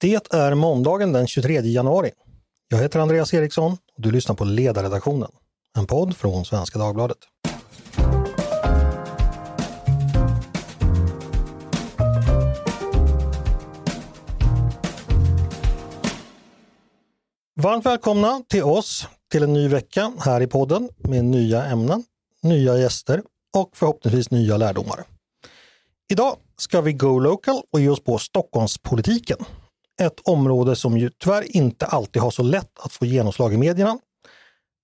Det är måndagen den 23 januari. Jag heter Andreas Eriksson och du lyssnar på Ledarredaktionen, en podd från Svenska Dagbladet. Varmt välkomna till oss till en ny vecka här i podden med nya ämnen, nya gäster och förhoppningsvis nya lärdomar. Idag ska vi go local och ge oss på Stockholmspolitiken. Ett område som ju tyvärr inte alltid har så lätt att få genomslag i medierna.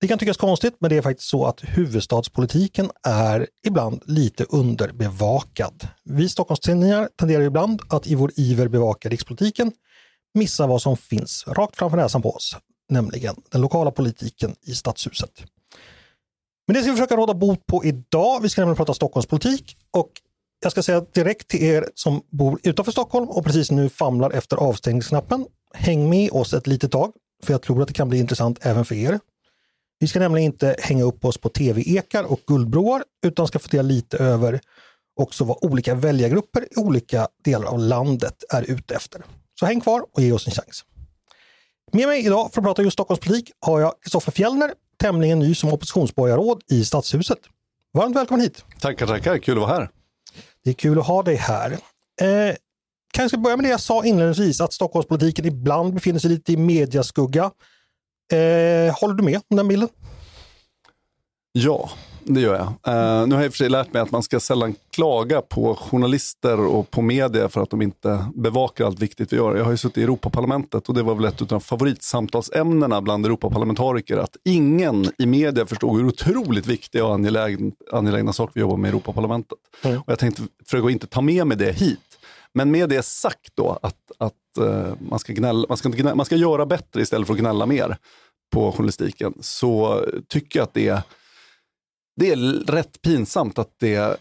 Det kan tyckas konstigt, men det är faktiskt så att huvudstadspolitiken är ibland lite underbevakad. Vi Stockholmstidningar tenderar ibland att i vår iver bevaka rikspolitiken missa vad som finns rakt framför näsan på oss, nämligen den lokala politiken i stadshuset. Men det ska vi försöka råda bot på idag. Vi ska nämligen prata Stockholmspolitik och jag ska säga direkt till er som bor utanför Stockholm och precis nu famlar efter avstängningsknappen. Häng med oss ett litet tag, för jag tror att det kan bli intressant även för er. Vi ska nämligen inte hänga upp oss på tv-ekar och guldbroar, utan ska fundera lite över också vad olika väljargrupper i olika delar av landet är ute efter. Så häng kvar och ge oss en chans. Med mig idag för att prata just Stockholmspolitik har jag Kristoffer Fjellner, tämligen ny som oppositionsborgarråd i Stadshuset. Varmt välkommen hit! Tackar, tackar. Kul att vara här. Det är kul att ha dig här. Eh, kanske börja med det jag sa inledningsvis, att Stockholmspolitiken ibland befinner sig lite i mediaskugga. Eh, håller du med om den bilden? Ja, det gör jag. Uh, nu har jag i och för sig lärt mig att man ska sällan klaga på journalister och på media för att de inte bevakar allt viktigt vi gör. Jag har ju suttit i Europaparlamentet och det var väl ett av favoritsamtalsämnena bland Europaparlamentariker att ingen i media förstod hur otroligt viktiga och angelägna, angelägna saker vi jobbar med i Europaparlamentet. Mm. Och jag tänkte försöka inte ta med mig det hit. Men med det sagt då att, att uh, man, ska gnälla, man, ska gnälla, man ska göra bättre istället för att gnälla mer på journalistiken så tycker jag att det är det är rätt pinsamt att det är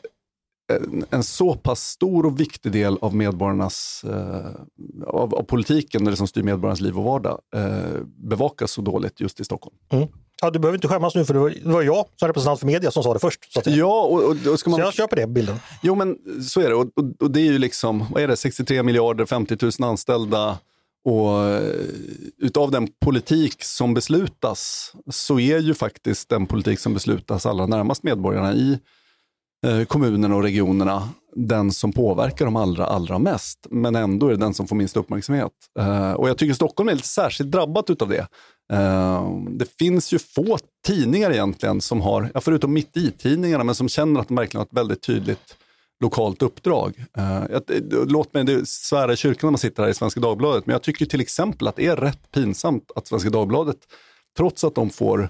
en så pass stor och viktig del av medborgarnas, eh, av, av, politiken, det som styr medborgarnas liv och vardag, eh, bevakas så dåligt just i Stockholm. Mm. Ja, du behöver inte skämmas nu för det var, det var jag som representant för media som sa det först. Så ja, och, och, och ska man... Så jag köper det bilden. Jo, men så är det. Och, och, och det är ju liksom, vad är det, 63 miljarder, 50 000 anställda, och eh, utav den politik som beslutas så är ju faktiskt den politik som beslutas allra närmast medborgarna i eh, kommunerna och regionerna den som påverkar dem allra, allra mest. Men ändå är det den som får minst uppmärksamhet. Eh, och jag tycker Stockholm är lite särskilt drabbat utav det. Det finns ju få tidningar egentligen som har, förutom mitt i-tidningarna, men som känner att de verkligen har ett väldigt tydligt lokalt uppdrag. Uh, låt mig svära i kyrkan när man sitter här i Svenska Dagbladet, men jag tycker till exempel att det är rätt pinsamt att Svenska Dagbladet, trots att de får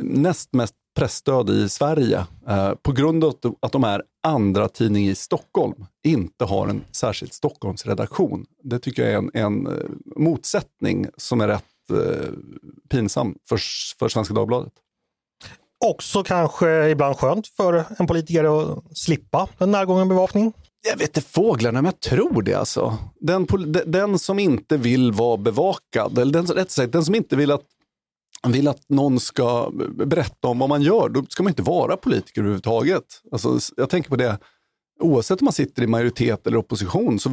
näst mest pressstöd i Sverige, uh, på grund av att de är andra tidning i Stockholm, inte har en särskild Stockholmsredaktion. Det tycker jag är en, en eh, motsättning som är rätt pinsam för, för Svenska Dagbladet. Också kanske ibland skönt för en politiker att slippa en närgången bevakning. Jag vet inte fåglarna, men jag tror det alltså. Den, den som inte vill vara bevakad, eller den, rätt sagt, den som inte vill att, vill att någon ska berätta om vad man gör, då ska man inte vara politiker överhuvudtaget. Alltså, jag tänker på det, oavsett om man sitter i majoritet eller opposition, så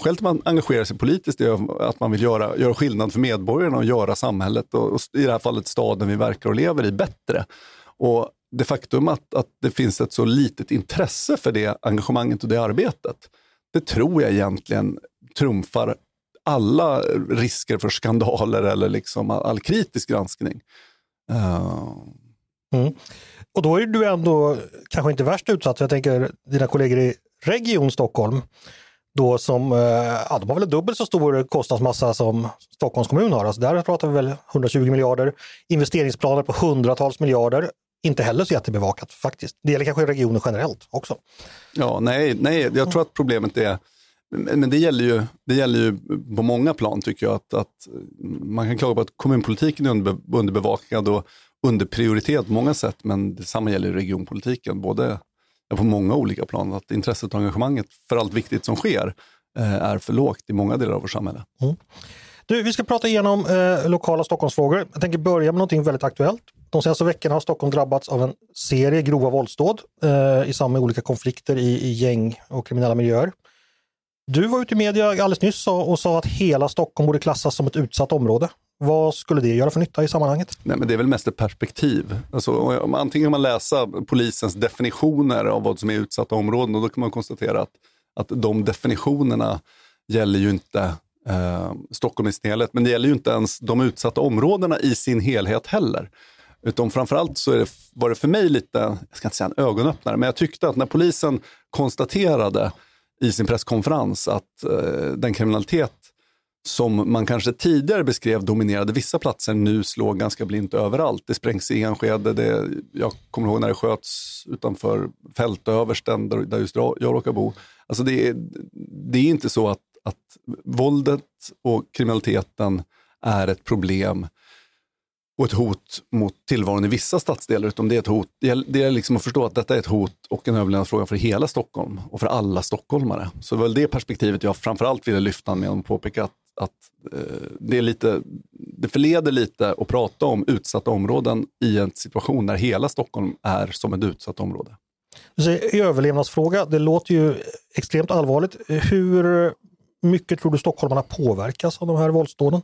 skälet till att man engagerar sig politiskt är att man vill göra, göra skillnad för medborgarna och göra samhället, och, och i det här fallet staden vi verkar och lever i, bättre. Och det faktum att, att det finns ett så litet intresse för det engagemanget och det arbetet, det tror jag egentligen trumfar alla risker för skandaler eller liksom all kritisk granskning. Uh... Mm. Och då är du ändå kanske inte värst utsatt. Jag tänker dina kollegor i Region Stockholm, då som, eh, ja, de har väl en dubbelt så stor kostnadsmassa som Stockholms kommun har. Alltså där pratar vi väl 120 miljarder, investeringsplaner på hundratals miljarder. Inte heller så jättebevakat faktiskt. Det gäller kanske regionen generellt också. Ja, nej, nej, jag tror att problemet är men det gäller, ju, det gäller ju på många plan tycker jag. Att, att man kan klaga på att kommunpolitiken är underbevakad och underprioriterat på många sätt, men detsamma gäller regionpolitiken, både på många olika plan. Att intresset och engagemanget för allt viktigt som sker eh, är för lågt i många delar av vårt samhälle. Mm. Du, vi ska prata igenom eh, lokala Stockholmsfrågor. Jag tänker börja med något väldigt aktuellt. De senaste veckorna har Stockholm drabbats av en serie grova våldsdåd eh, i samband med olika konflikter i, i gäng och kriminella miljöer. Du var ute i media alldeles nyss och sa att hela Stockholm borde klassas som ett utsatt område. Vad skulle det göra för nytta i sammanhanget? Nej, men det är väl mest ett perspektiv. Alltså, antingen kan man läsa polisens definitioner av vad som är utsatta områden och då kan man konstatera att, att de definitionerna gäller ju inte eh, Stockholm i sin helhet, men det gäller ju inte ens de utsatta områdena i sin helhet heller. Utan framförallt så är det, var det för mig lite, jag ska inte säga en ögonöppnare, men jag tyckte att när polisen konstaterade i sin presskonferens att eh, den kriminalitet som man kanske tidigare beskrev dominerade vissa platser nu slår ganska blint överallt. Det sprängs i Enskede, det, jag kommer ihåg när det sköts utanför fältöversten där, där just jag råkar bo. Alltså det, är, det är inte så att, att våldet och kriminaliteten är ett problem och ett hot mot tillvaron i vissa stadsdelar, utan det är ett hot. Det är liksom att förstå att detta är ett hot och en överlevnadsfråga för hela Stockholm och för alla stockholmare. Så det var väl det perspektivet jag framförallt ville lyfta med och påpeka att, att eh, det, är lite, det förleder lite att prata om utsatta områden i en situation där hela Stockholm är som ett utsatt område. Du säger överlevnadsfråga, det låter ju extremt allvarligt. Hur mycket tror du stockholmarna påverkas av de här våldsdåden?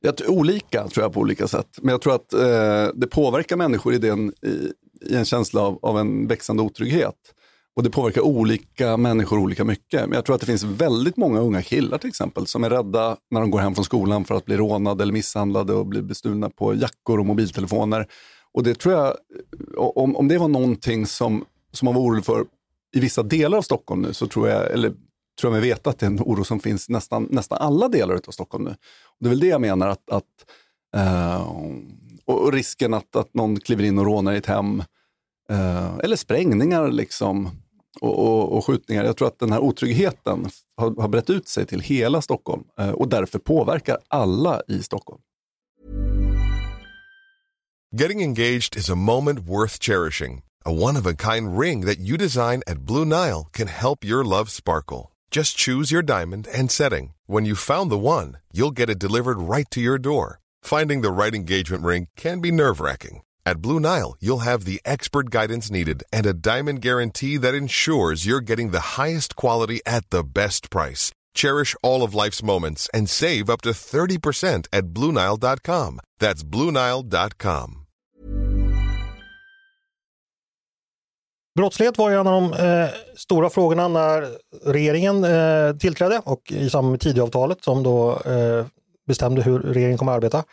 Jag olika tror jag på olika sätt. Men jag tror att eh, det påverkar människor i, den, i, i en känsla av, av, en växande otrygghet. Och det påverkar olika människor olika mycket. Men jag tror att det finns väldigt många unga killar till exempel som är rädda när de går hem från skolan för att bli rånade eller misshandlade och bli bestulna på jackor och mobiltelefoner. Och det tror jag, om, om det var någonting som, som man var orolig för i vissa delar av Stockholm nu, så tror jag, eller tror jag mig veta att det är en oro som finns nästan, nästan alla delar av Stockholm nu. Det är väl det jag menar, att, att uh, och, risken att, att någon kliver in och rånar i ett hem, uh, eller sprängningar liksom, och, och, och, skjutningar. Jag tror att den här otryggheten har, har brett ut sig till hela Stockholm eh, och därför påverkar alla i Stockholm. Getting engaged is a moment worth cherishing. A one-of-a-kind ring that you design at Blue Nile can help your love sparkle. Just choose your diamond and setting. When you found the one, you'll get it delivered right to your door. Finding the right engagement ring can be nerve wracking. At Blue Nile, you'll have the expert guidance needed and a diamond guarantee that ensures you're getting the highest quality at the best price. Cherish all of life's moments and save up to 30% at BlueNile.com. That's BlueNile.com. Brottslighet var ju en av de eh, stora frågorna när regeringen eh, tillträdde och i samband med Tidöavtalet som då eh, bestämde hur regeringen kommer att arbeta.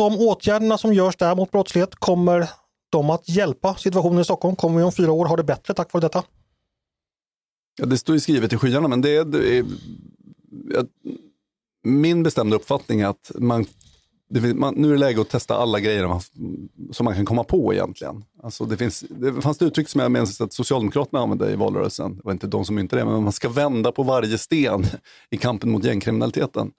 De åtgärderna som görs där mot brottslighet, kommer de att hjälpa situationen i Stockholm? Kommer vi om fyra år ha det bättre tack vare detta? Ja, det står ju skrivet i skyarna, men det är, det är min bestämda uppfattning är att man det, man, nu är det läge att testa alla grejer man, som man kan komma på egentligen. Alltså det, finns, det fanns ett uttryck som jag minns att Socialdemokraterna använde i valrörelsen, det var inte de som myntade det, men man ska vända på varje sten i kampen mot gängkriminaliteten.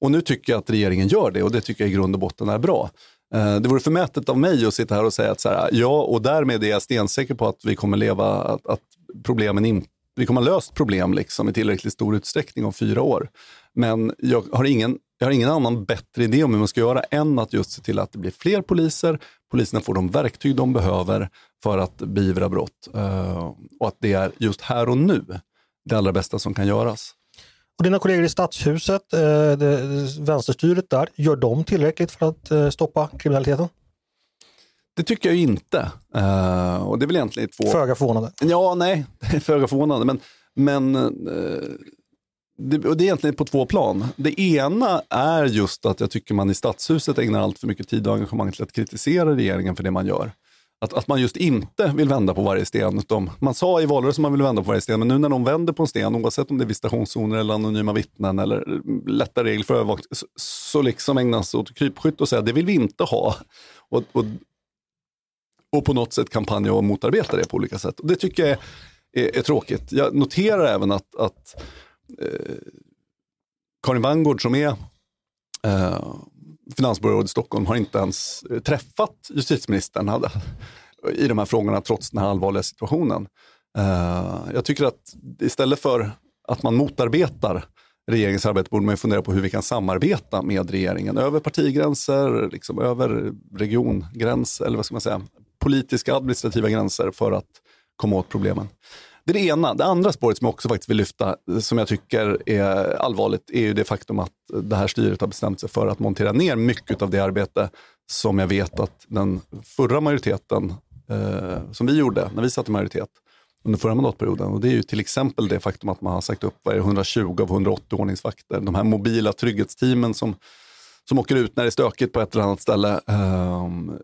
Och nu tycker jag att regeringen gör det och det tycker jag i grund och botten är bra. Eh, det vore förmätet av mig att sitta här och säga att så här, ja, och därmed är jag stensäker på att vi kommer leva, att, att problemen inte vi kommer ha löst problem liksom i tillräckligt stor utsträckning om fyra år. Men jag har ingen jag har ingen annan bättre idé om hur man ska göra än att just se till att det blir fler poliser. Poliserna får de verktyg de behöver för att beivra brott. Uh, och att det är just här och nu det allra bästa som kan göras. Och dina kollegor i Stadshuset, eh, det, vänsterstyret där, gör de tillräckligt för att eh, stoppa kriminaliteten? Det tycker jag inte. Och det är väl egentligen två... Föga förvånande. Ja, nej, föga förvånande. Men, men det, och det är egentligen på två plan. Det ena är just att jag tycker man i stadshuset ägnar allt för mycket tid och engagemang till att kritisera regeringen för det man gör. Att, att man just inte vill vända på varje sten. Utom, man sa i valrörelsen att man vill vända på varje sten, men nu när de vänder på en sten, oavsett om det är visitationszoner eller anonyma vittnen eller eh, lätta regler för övervakning, så, så liksom ägnas åt krypskytt och säga det vill vi inte ha. Och, och, och på något sätt kampanja och motarbeta det på olika sätt. Och det tycker jag är, är, är tråkigt. Jag noterar även att, att Eh, Karin Vangård som är eh, finansborgarråd i Stockholm har inte ens eh, träffat justitieministern i de här frågorna trots den här allvarliga situationen. Eh, jag tycker att istället för att man motarbetar regeringens arbete borde man fundera på hur vi kan samarbeta med regeringen över partigränser, liksom över regiongränser, eller vad ska man säga, politiska administrativa gränser för att komma åt problemen. Det är det ena. Det andra spåret som jag också faktiskt vill lyfta, som jag tycker är allvarligt, är ju det faktum att det här styret har bestämt sig för att montera ner mycket av det arbete som jag vet att den förra majoriteten, eh, som vi gjorde när vi satt i majoritet, under förra mandatperioden. Och det är ju till exempel det faktum att man har sagt upp vad är det, 120 av 180 ordningsvakter. De här mobila trygghetsteamen som, som åker ut när det är stökigt på ett eller annat ställe. Um,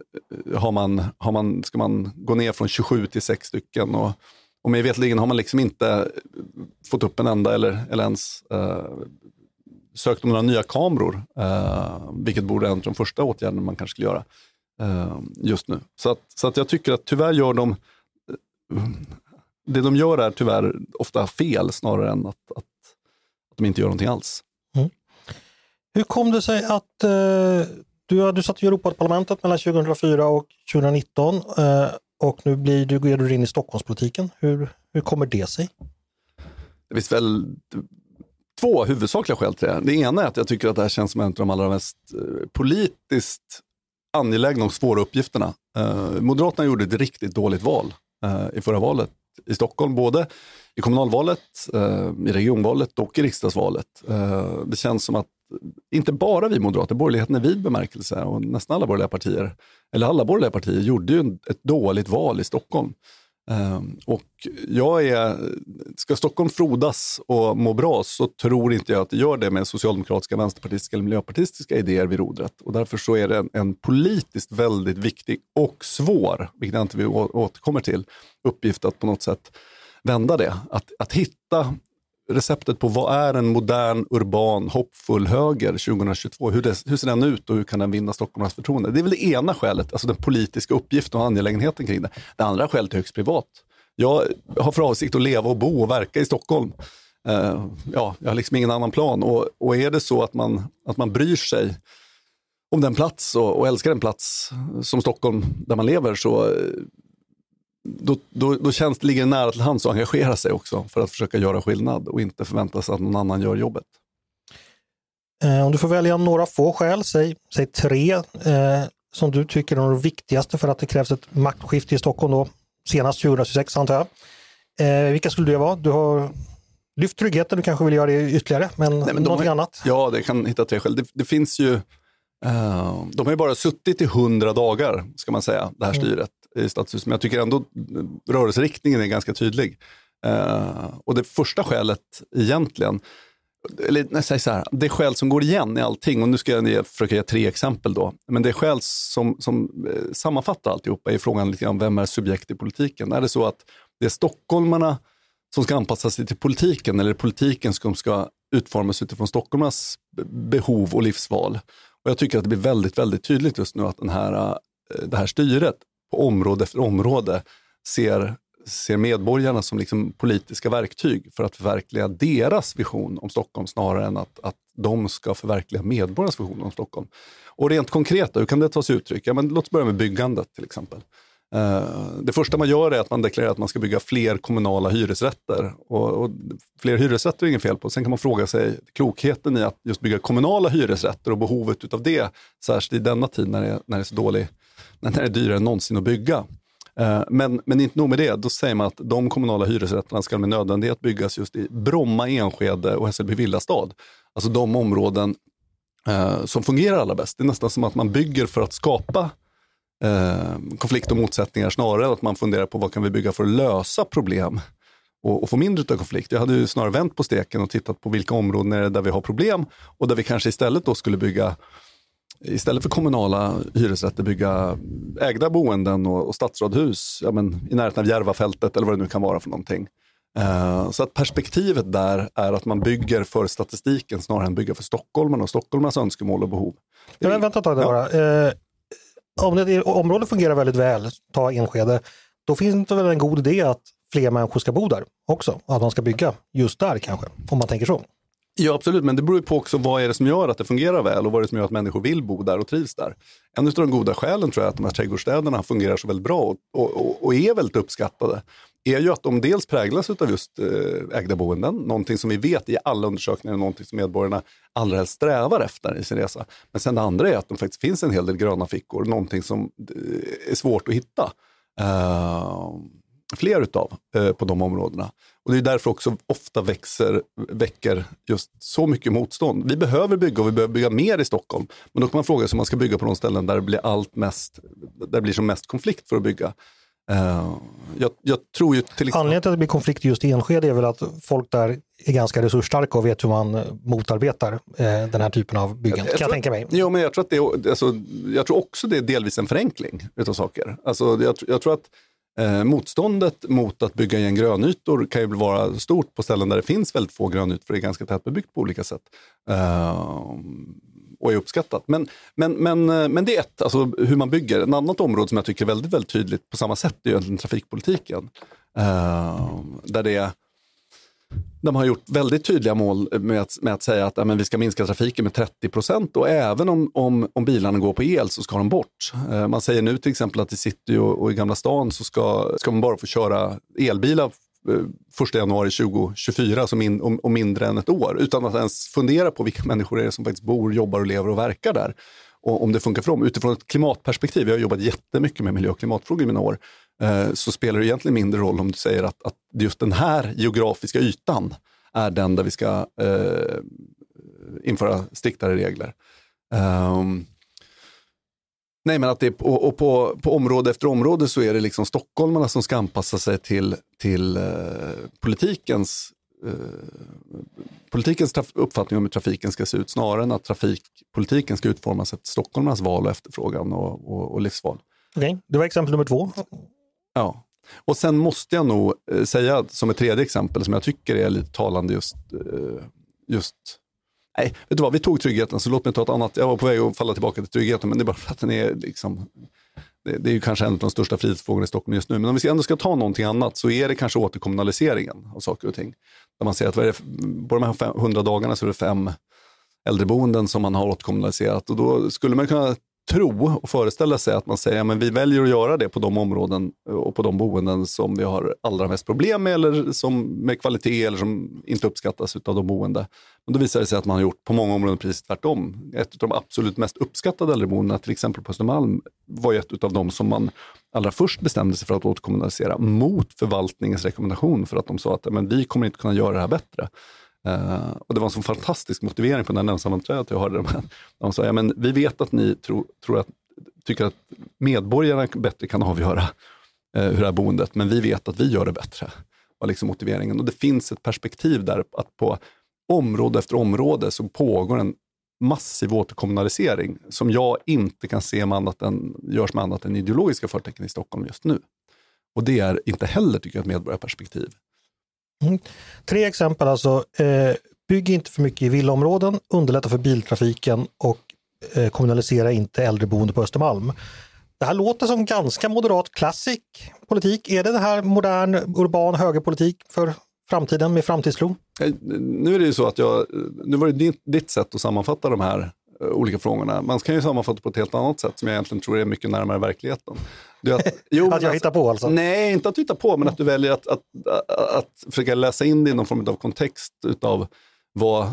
har man, har man, ska man gå ner från 27 till 6 stycken. Och, och mig vetligen har man liksom inte fått upp en enda eller, eller ens eh, sökt om några nya kameror, eh, vilket borde vara en av de första åtgärderna man kanske skulle göra eh, just nu. Så, att, så att jag tycker att tyvärr gör de det de gör är tyvärr ofta fel snarare än att, att, att de inte gör någonting alls. Mm. Hur kom det sig att eh, du, du satt i Europaparlamentet mellan 2004 och 2019 eh, och nu blir du, går du in i Stockholmspolitiken. Hur, hur kommer det sig? Det finns väl två huvudsakliga skäl till det. Det ena är att jag tycker att det här känns som en av de allra mest eh, politiskt angelägna och svåra uppgifterna. Eh, Moderaterna gjorde ett riktigt dåligt val eh, i förra valet i Stockholm, både i kommunalvalet, i regionvalet och i riksdagsvalet. Det känns som att inte bara vi moderater, borgerligheten i vid bemärkelse och nästan alla borgerliga partier, eller alla borgerliga partier gjorde ju ett dåligt val i Stockholm. Um, och jag är, ska Stockholm frodas och må bra så tror inte jag att det gör det med socialdemokratiska, vänsterpartistiska eller miljöpartistiska idéer vid rodret. Och därför så är det en, en politiskt väldigt viktig och svår, vilket jag inte vi återkommer till, uppgift att på något sätt vända det. Att, att hitta receptet på vad är en modern, urban, hoppfull höger 2022? Hur, det, hur ser den ut och hur kan den vinna Stockholmarnas förtroende? Det är väl det ena skälet, alltså den politiska uppgiften och angelägenheten kring det. Det andra skälet är högst privat. Jag har för avsikt att leva och bo och verka i Stockholm. Uh, ja, jag har liksom ingen annan plan och, och är det så att man, att man bryr sig om den plats och, och älskar den plats som Stockholm där man lever så eh, då, då, då känns ligger det nära till hands att engagera sig också för att försöka göra skillnad och inte förvänta sig att någon annan gör jobbet. Eh, om du får välja några få skäl, säg, säg tre, eh, som du tycker är de viktigaste för att det krävs ett maktskifte i Stockholm då, senast 2026 antar jag. Eh, vilka skulle det vara? Du har lyft tryggheten, du kanske vill göra det ytterligare, men, Nej, men någonting har, annat? Ja, det kan hitta tre skäl. Det, det finns ju, uh, de har ju bara suttit i hundra dagar, ska man säga, det här mm. styret i stadshuset. Men jag tycker ändå rörelseriktningen är ganska tydlig. Uh, och det första skälet egentligen, eller nej, säg så här, det skäl som går igen i allting, och nu ska jag ge, försöka ge tre exempel då, men det skäl som, som eh, sammanfattar alltihopa är frågan lite grann, vem är subjekt i politiken? Är det så att det är stockholmarna som ska anpassa sig till politiken eller politiken som ska utformas utifrån stockholmarnas behov och livsval? Och jag tycker att det blir väldigt, väldigt tydligt just nu att den här, eh, det här styret på område efter område ser, ser medborgarna som liksom politiska verktyg för att förverkliga deras vision om Stockholm snarare än att, att de ska förverkliga medborgarnas vision om Stockholm. Och rent konkret, hur kan det ta sig uttryck? Ja, men låt oss börja med byggandet till exempel. Eh, det första man gör är att man deklarerar att man ska bygga fler kommunala hyresrätter. Och, och, fler hyresrätter är inget fel på. Sen kan man fråga sig klokheten i att just bygga kommunala hyresrätter och behovet av det, särskilt i denna tid när det, när det är så dålig den här är dyrare än någonsin att bygga. Eh, men, men inte nog med det, då säger man att de kommunala hyresrätterna ska med nödvändighet byggas just i Bromma, Enskede och Hässelby villastad. Alltså de områden eh, som fungerar allra bäst. Det är nästan som att man bygger för att skapa eh, konflikt och motsättningar snarare än att man funderar på vad kan vi bygga för att lösa problem och, och få mindre av konflikt. Jag hade ju snarare vänt på steken och tittat på vilka områden är det där vi har problem och där vi kanske istället då skulle bygga istället för kommunala hyresrätter bygga ägda boenden och, och stadsradhus ja, men, i närheten av Järvafältet eller vad det nu kan vara för någonting. Uh, så att perspektivet där är att man bygger för statistiken snarare än bygger för stockholmarna och stockholmarnas önskemål och behov. Ja, men vänta ett tag bara. Uh, om det området fungerar väldigt väl, ta Enskede, då finns det väl en god idé att fler människor ska bo där också? Att man ska bygga just där kanske, om man tänker så. Ja, absolut, men det beror ju på också vad är det som gör att det fungerar väl och vad är det som gör att människor vill bo där och trivs där. En av de goda skälen tror jag att de här trädgårdsstäderna fungerar så väldigt bra och, och, och är väldigt uppskattade är ju att de dels präglas av just eh, ägda boenden, någonting som vi vet i alla undersökningar är någonting som medborgarna allra helst strävar efter i sin resa. Men sen det andra är att det faktiskt finns en hel del gröna fickor, någonting som eh, är svårt att hitta. Ehm, Fler utav eh, på de områdena. Och Det är därför också ofta växer, väcker just så mycket motstånd. Vi behöver bygga och vi behöver bygga mer i Stockholm. Men då kan man fråga sig om man ska bygga på de ställen där det blir, allt mest, där det blir som mest konflikt för att bygga. Uh, jag, jag, tror ju till exempel... Anledningen till att det blir konflikt just i Enskede är väl att folk där är ganska resursstarka och vet hur man motarbetar eh, den här typen av byggen, jag, jag kan jag tänka mig. Jo, men jag tror, att det, alltså, jag tror också det är delvis en förenkling utav saker. Alltså, jag tror att Eh, motståndet mot att bygga igen grönytor kan ju vara stort på ställen där det finns väldigt få grönytor, för det är ganska tätbebyggt på olika sätt. Eh, och är uppskattat. Men, men, men, eh, men det är ett, alltså hur man bygger. Ett annat område som jag tycker är väldigt, väldigt tydligt på samma sätt är egentligen trafikpolitiken. Eh, där det är de har gjort väldigt tydliga mål med att, med att säga att ja, vi ska minska trafiken med 30 procent och även om, om, om bilarna går på el så ska de bort. Eh, man säger nu till exempel att i city och, och, i Gamla stan så ska, ska man bara få köra elbilar eh, 1 januari 2024 alltså min, och, om, mindre än ett år utan att ens fundera på vilka människor det är som faktiskt bor, jobbar och lever och verkar där och om det funkar för dem. Utifrån ett klimatperspektiv, jag har jobbat jättemycket med miljö och klimatfrågor i mina år, Eh, så spelar det egentligen mindre roll om du säger att, att just den här geografiska ytan är den där vi ska eh, införa striktare regler. Um, nej, men att det på, och på, på område efter område så är det liksom stockholmarna som ska anpassa sig till, till eh, politikens eh, politikens uppfattning om hur trafiken ska se ut snarare än att trafikpolitiken ska utformas efter stockholmarnas val och efterfrågan och, och, och livsval. Okej, okay. det var exempel nummer två. Ja, och sen måste jag nog eh, säga som ett tredje exempel som jag tycker är lite talande just, eh, just Nej, vet du vad, vi tog tryggheten, så låt mig ta ett annat. Jag var på väg att falla tillbaka till tryggheten, men det är bara för att den är liksom, det, det är ju kanske en av de största frihetsfrågorna i Stockholm just nu. Men om vi ändå ska ta någonting annat så är det kanske återkommunaliseringen av saker och ting. Där man ser att det, på de här 100 dagarna så är det fem äldreboenden som man har återkommunaliserat och då skulle man kunna tro och föreställa sig att man säger att ja, vi väljer att göra det på de områden eh, och på de boenden som vi har allra mest problem med eller som med kvalitet eller som inte uppskattas av de boende. Men då visar det sig att man har gjort på många områden precis tvärtom. Ett av de absolut mest uppskattade äldreboendena, till exempel på Östermalm, var ett av de som man allra först bestämde sig för att återkommunalisera mot förvaltningens rekommendation för att de sa att men vi kommer inte kunna göra det här bättre. Uh, och det var en sån fantastisk motivering på den här nämndsammanträdet jag hörde. De, de sa, ja, men vi vet att ni tro, tror att, tycker att medborgarna bättre kan avgöra uh, hur det här boendet, men vi vet att vi gör det bättre. var liksom motiveringen. Och det finns ett perspektiv där att på område efter område så pågår en massiv återkommunalisering som jag inte kan se med annat än, görs med annat än ideologiska förtecken i Stockholm just nu. Och det är inte heller, tycker jag, ett medborgarperspektiv. Mm. Tre exempel alltså. Eh, bygg inte för mycket i villaområden, underlätta för biltrafiken och eh, kommunalisera inte äldreboende på Östermalm. Det här låter som ganska moderat klassisk politik. Är det den här modern urban högerpolitik för framtiden med framtidstro? Eh, nu är det ju så att jag, nu var det ditt, ditt sätt att sammanfatta de här olika frågorna. Man kan ju sammanfatta på ett helt annat sätt som jag egentligen tror är mycket närmare verkligheten. Att, jo, att jag hittar på alltså? Nej, inte att du hittar på, men att du väljer att, att, att, att försöka läsa in det i någon form av kontext utav vad,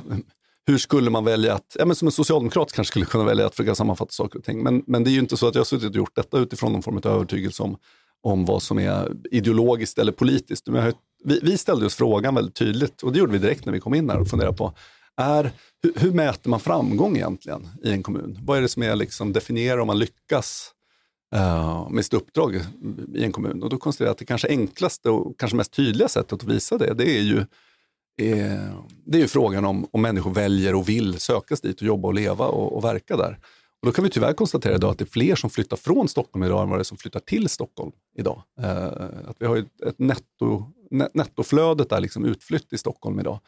hur skulle man välja att, ja, men som en socialdemokrat kanske skulle kunna välja att försöka sammanfatta saker och ting. Men, men det är ju inte så att jag har suttit och gjort detta utifrån någon form av övertygelse om, om vad som är ideologiskt eller politiskt. Vi, vi ställde oss frågan väldigt tydligt och det gjorde vi direkt när vi kom in här och funderade på är, hur, hur, mäter man framgång egentligen i en kommun? Vad är det som är liksom, definierar om man lyckas uh, med sitt uppdrag i en kommun? Och då konstaterar jag att det kanske enklaste och kanske mest tydliga sättet att visa det, det är ju, är, det är ju frågan om, om människor väljer och vill söka sig dit och jobba och leva och, och verka där. Och då kan vi tyvärr konstatera idag att det är fler som flyttar från Stockholm idag än vad det är som flyttar till Stockholm idag. Uh, att vi har ett netto, nettoflödet är liksom utflytt i Stockholm idag.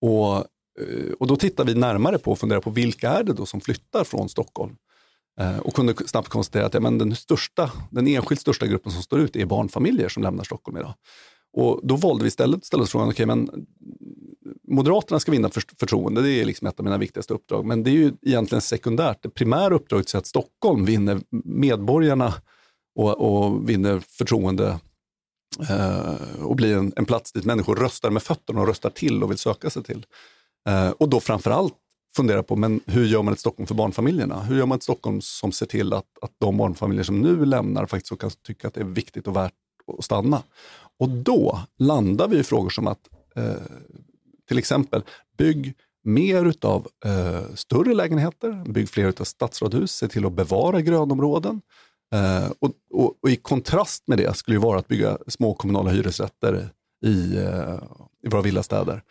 Och Eh, och då tittar vi närmare på och funderar på vilka är det då som flyttar från Stockholm? Eh, och kunde snabbt konstatera att ja, men den, största, den enskilt största gruppen som står ut är barnfamiljer som lämnar Stockholm idag. Och då valde vi istället att ställa oss frågan, okay, men Moderaterna ska vinna förtroende, det är liksom ett av mina viktigaste uppdrag. Men det är ju egentligen sekundärt. Det primära uppdraget är att Stockholm vinner medborgarna och, och vinner förtroende eh, och blir en, en, plats dit människor röstar med fötterna och röstar till och vill söka sig till. Eh, och då framförallt fundera på men hur gör man ett Stockholm för barnfamiljerna? Hur gör man ett Stockholm som ser till att, att de barnfamiljer som nu lämnar faktiskt kan tycka att det är viktigt och värt att stanna? Och då landar vi i frågor som att eh, till exempel bygg mer utav eh, större lägenheter, bygg fler utav stadsradhus, se till att bevara grönområden. Eh, och, och, och, i kontrast med det skulle ju vara att bygga små kommunala hyresrätter i, eh, i våra villastäder.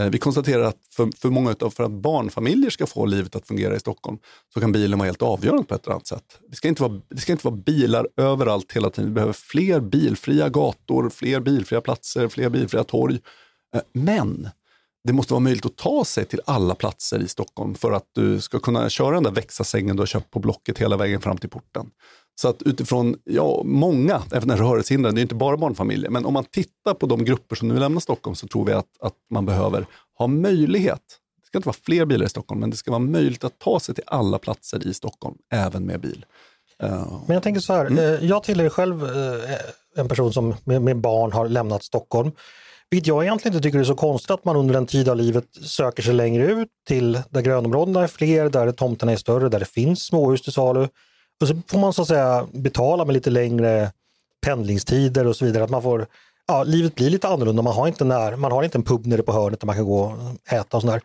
Eh, vi konstaterar att för, för många utav, för att barnfamiljer ska få livet att fungera i Stockholm så kan bilen vara helt avgörande på ett eller annat sätt. Det ska inte vara, det ska inte vara bilar överallt hela tiden. Vi behöver fler bilfria gator, fler bilfria platser, fler bilfria torg. Eh, men det måste vara möjligt att ta sig till alla platser i Stockholm för att du ska kunna köra den där växa-sängen du har köpt på Blocket hela vägen fram till porten. Så att utifrån, ja, många, även rörelsehindrade, det är inte bara barnfamiljer, men om man tittar på de grupper som nu lämnar Stockholm så tror vi att, att man behöver ha möjlighet. Det ska inte vara fler bilar i Stockholm, men det ska vara möjligt att ta sig till alla platser i Stockholm, även med bil. Uh, men jag tänker så här, mm. jag tillhör själv uh, en person som med barn har lämnat Stockholm. Vilket jag egentligen inte tycker är så konstigt att man under en tid av livet söker sig längre ut till där grönområdena är fler, där tomterna är större, där det finns småhus till salu. Och så får man så att säga betala med lite längre pendlingstider och så vidare. Att man får, ja, livet blir lite annorlunda. Man har inte, när, man har inte en pub nere på hörnet där man kan gå och äta och sådär.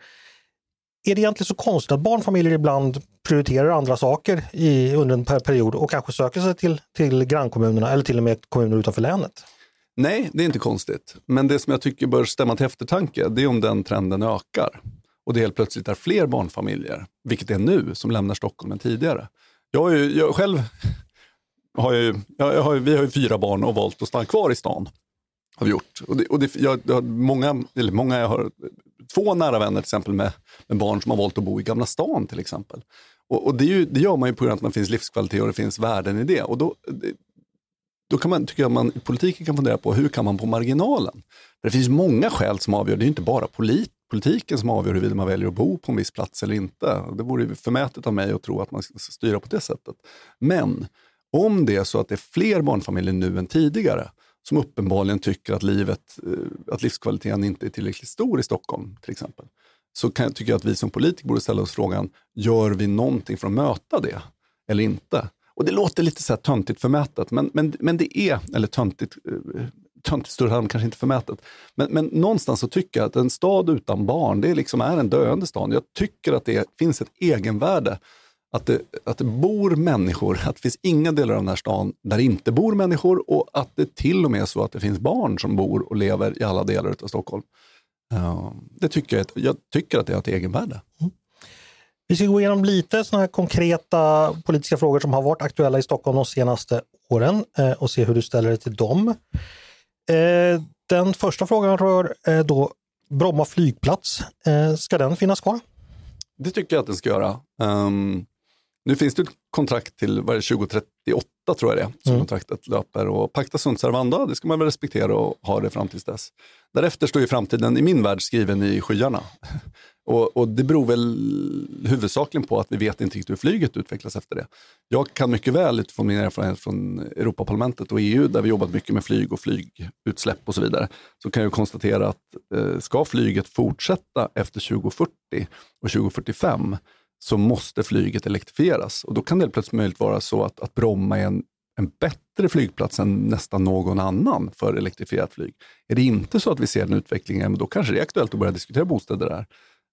Är det egentligen så konstigt att barnfamiljer ibland prioriterar andra saker i, under en period och kanske söker sig till, till grannkommunerna eller till och med kommuner utanför länet? Nej, det är inte konstigt. Men det som jag tycker bör stämma till eftertanke, det är om den trenden ökar. Och det helt plötsligt är fler barnfamiljer, vilket det är nu, som lämnar Stockholm än tidigare. Jag, har ju, jag själv har ju, jag har, vi har ju fyra barn och valt att stanna kvar i stan. Har vi gjort. Och det, och det, jag, jag, har många, eller många, jag har två nära vänner till exempel med, med barn som har valt att bo i Gamla stan till exempel. Och, och det, ju, det, gör man ju på grund av att det finns livskvalitet och det finns värden i det. Och då, då kan man, tycker jag man i politiken kan fundera på hur kan man på marginalen? För det finns många skäl som avgör, det är inte bara polit, politiken som avgör huruvida man väljer att bo på en viss plats eller inte. Det vore förmätet av mig att tro att man ska styra på det sättet. Men om det är så att det är fler barnfamiljer nu än tidigare som uppenbarligen tycker att, livet, eh, att livskvaliteten inte är tillräckligt stor i Stockholm till exempel, så kan, tycker jag att vi som politiker borde ställa oss frågan, gör vi någonting för att möta det eller inte? Och det låter lite så här töntigt förmätet, men, men, men det är, eller töntigt, eh, töntigt Sturhamn kanske inte förmätet, men, men någonstans så tycker jag att en stad utan barn, det liksom är en döende stad. Jag tycker att det finns ett egenvärde att det, att det bor människor, att det finns inga delar av den här stan där det inte bor människor och att det till och med är så att det finns barn som bor och lever i alla delar av Stockholm. Eh, det tycker jag, jag tycker att det har ett egenvärde. Mm. Vi ska gå igenom lite sådana här konkreta politiska frågor som har varit aktuella i Stockholm de senaste åren eh, och se hur du ställer dig till dem. Eh, den första frågan rör eh, då Bromma flygplats. Ska den finnas kvar? Det tycker jag att den ska göra. Um, nu finns det ett kontrakt till vad 2038 tror jag det är, som mm. kontraktet löper. Och pacta sunt servanda, det ska man väl respektera och ha det fram tills dess. Därefter står ju framtiden i min värld skriven i skyarna. Och, och, det beror väl huvudsakligen på att vi vet inte riktigt hur flyget utvecklas efter det. Jag kan mycket väl utifrån min erfarenhet från Europaparlamentet och EU där vi jobbat mycket med flyg och flygutsläpp och så vidare, så kan jag konstatera att eh, ska flyget fortsätta efter 2040 och 2045 så måste flyget elektrifieras. Och då kan det plötsligt möjligt vara så att, att Bromma är en, en bättre flygplats än nästan någon annan för elektrifierat flyg. Är det inte så att vi ser den utvecklingen, då kanske det är aktuellt att börja diskutera bostäder där.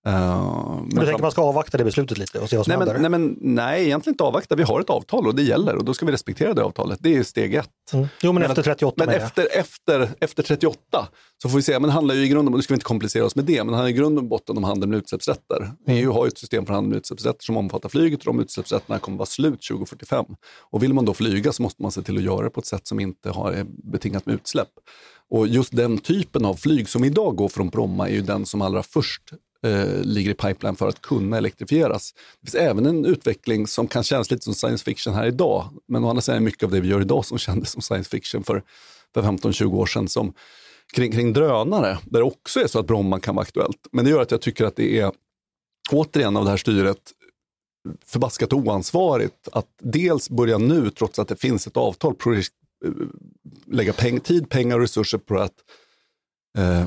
Uh, men du tänker att man ska avvakta det beslutet lite och se vad som nej, händer? Men, nej, men, nej, egentligen inte avvakta. Vi har ett avtal och det gäller och då ska vi respektera det avtalet. Det är steg ett. Mm. Jo, men, men efter 38 Men efter, efter, efter 38 så får vi se, men det handlar ju i grund och nu ska vi inte komplicera oss med det, men det handlar i grund och botten om handel med utsläppsrätter. Mm. EU har ju ett system för handel med utsläppsrätter som omfattar flyget och de utsläppsrätterna kommer vara slut 2045. Och vill man då flyga så måste man se till att göra det på ett sätt som inte har betingat med utsläpp. Och just den typen av flyg som idag går från Bromma är ju den som allra först eh, ligger i pipeline för att kunna elektrifieras. Det finns även en utveckling som kan kännas lite som science fiction här idag, men å andra sidan är mycket av det vi gör idag som kändes som science fiction för, för 15-20 år sedan, som kring, kring drönare, där det också är så att Bromma kan vara aktuellt. Men det gör att jag tycker att det är, återigen av det här styret, förbaskat oansvarigt att dels börja nu, trots att det finns ett avtal, eh, lägga peng, tid, pengar och resurser på att eh,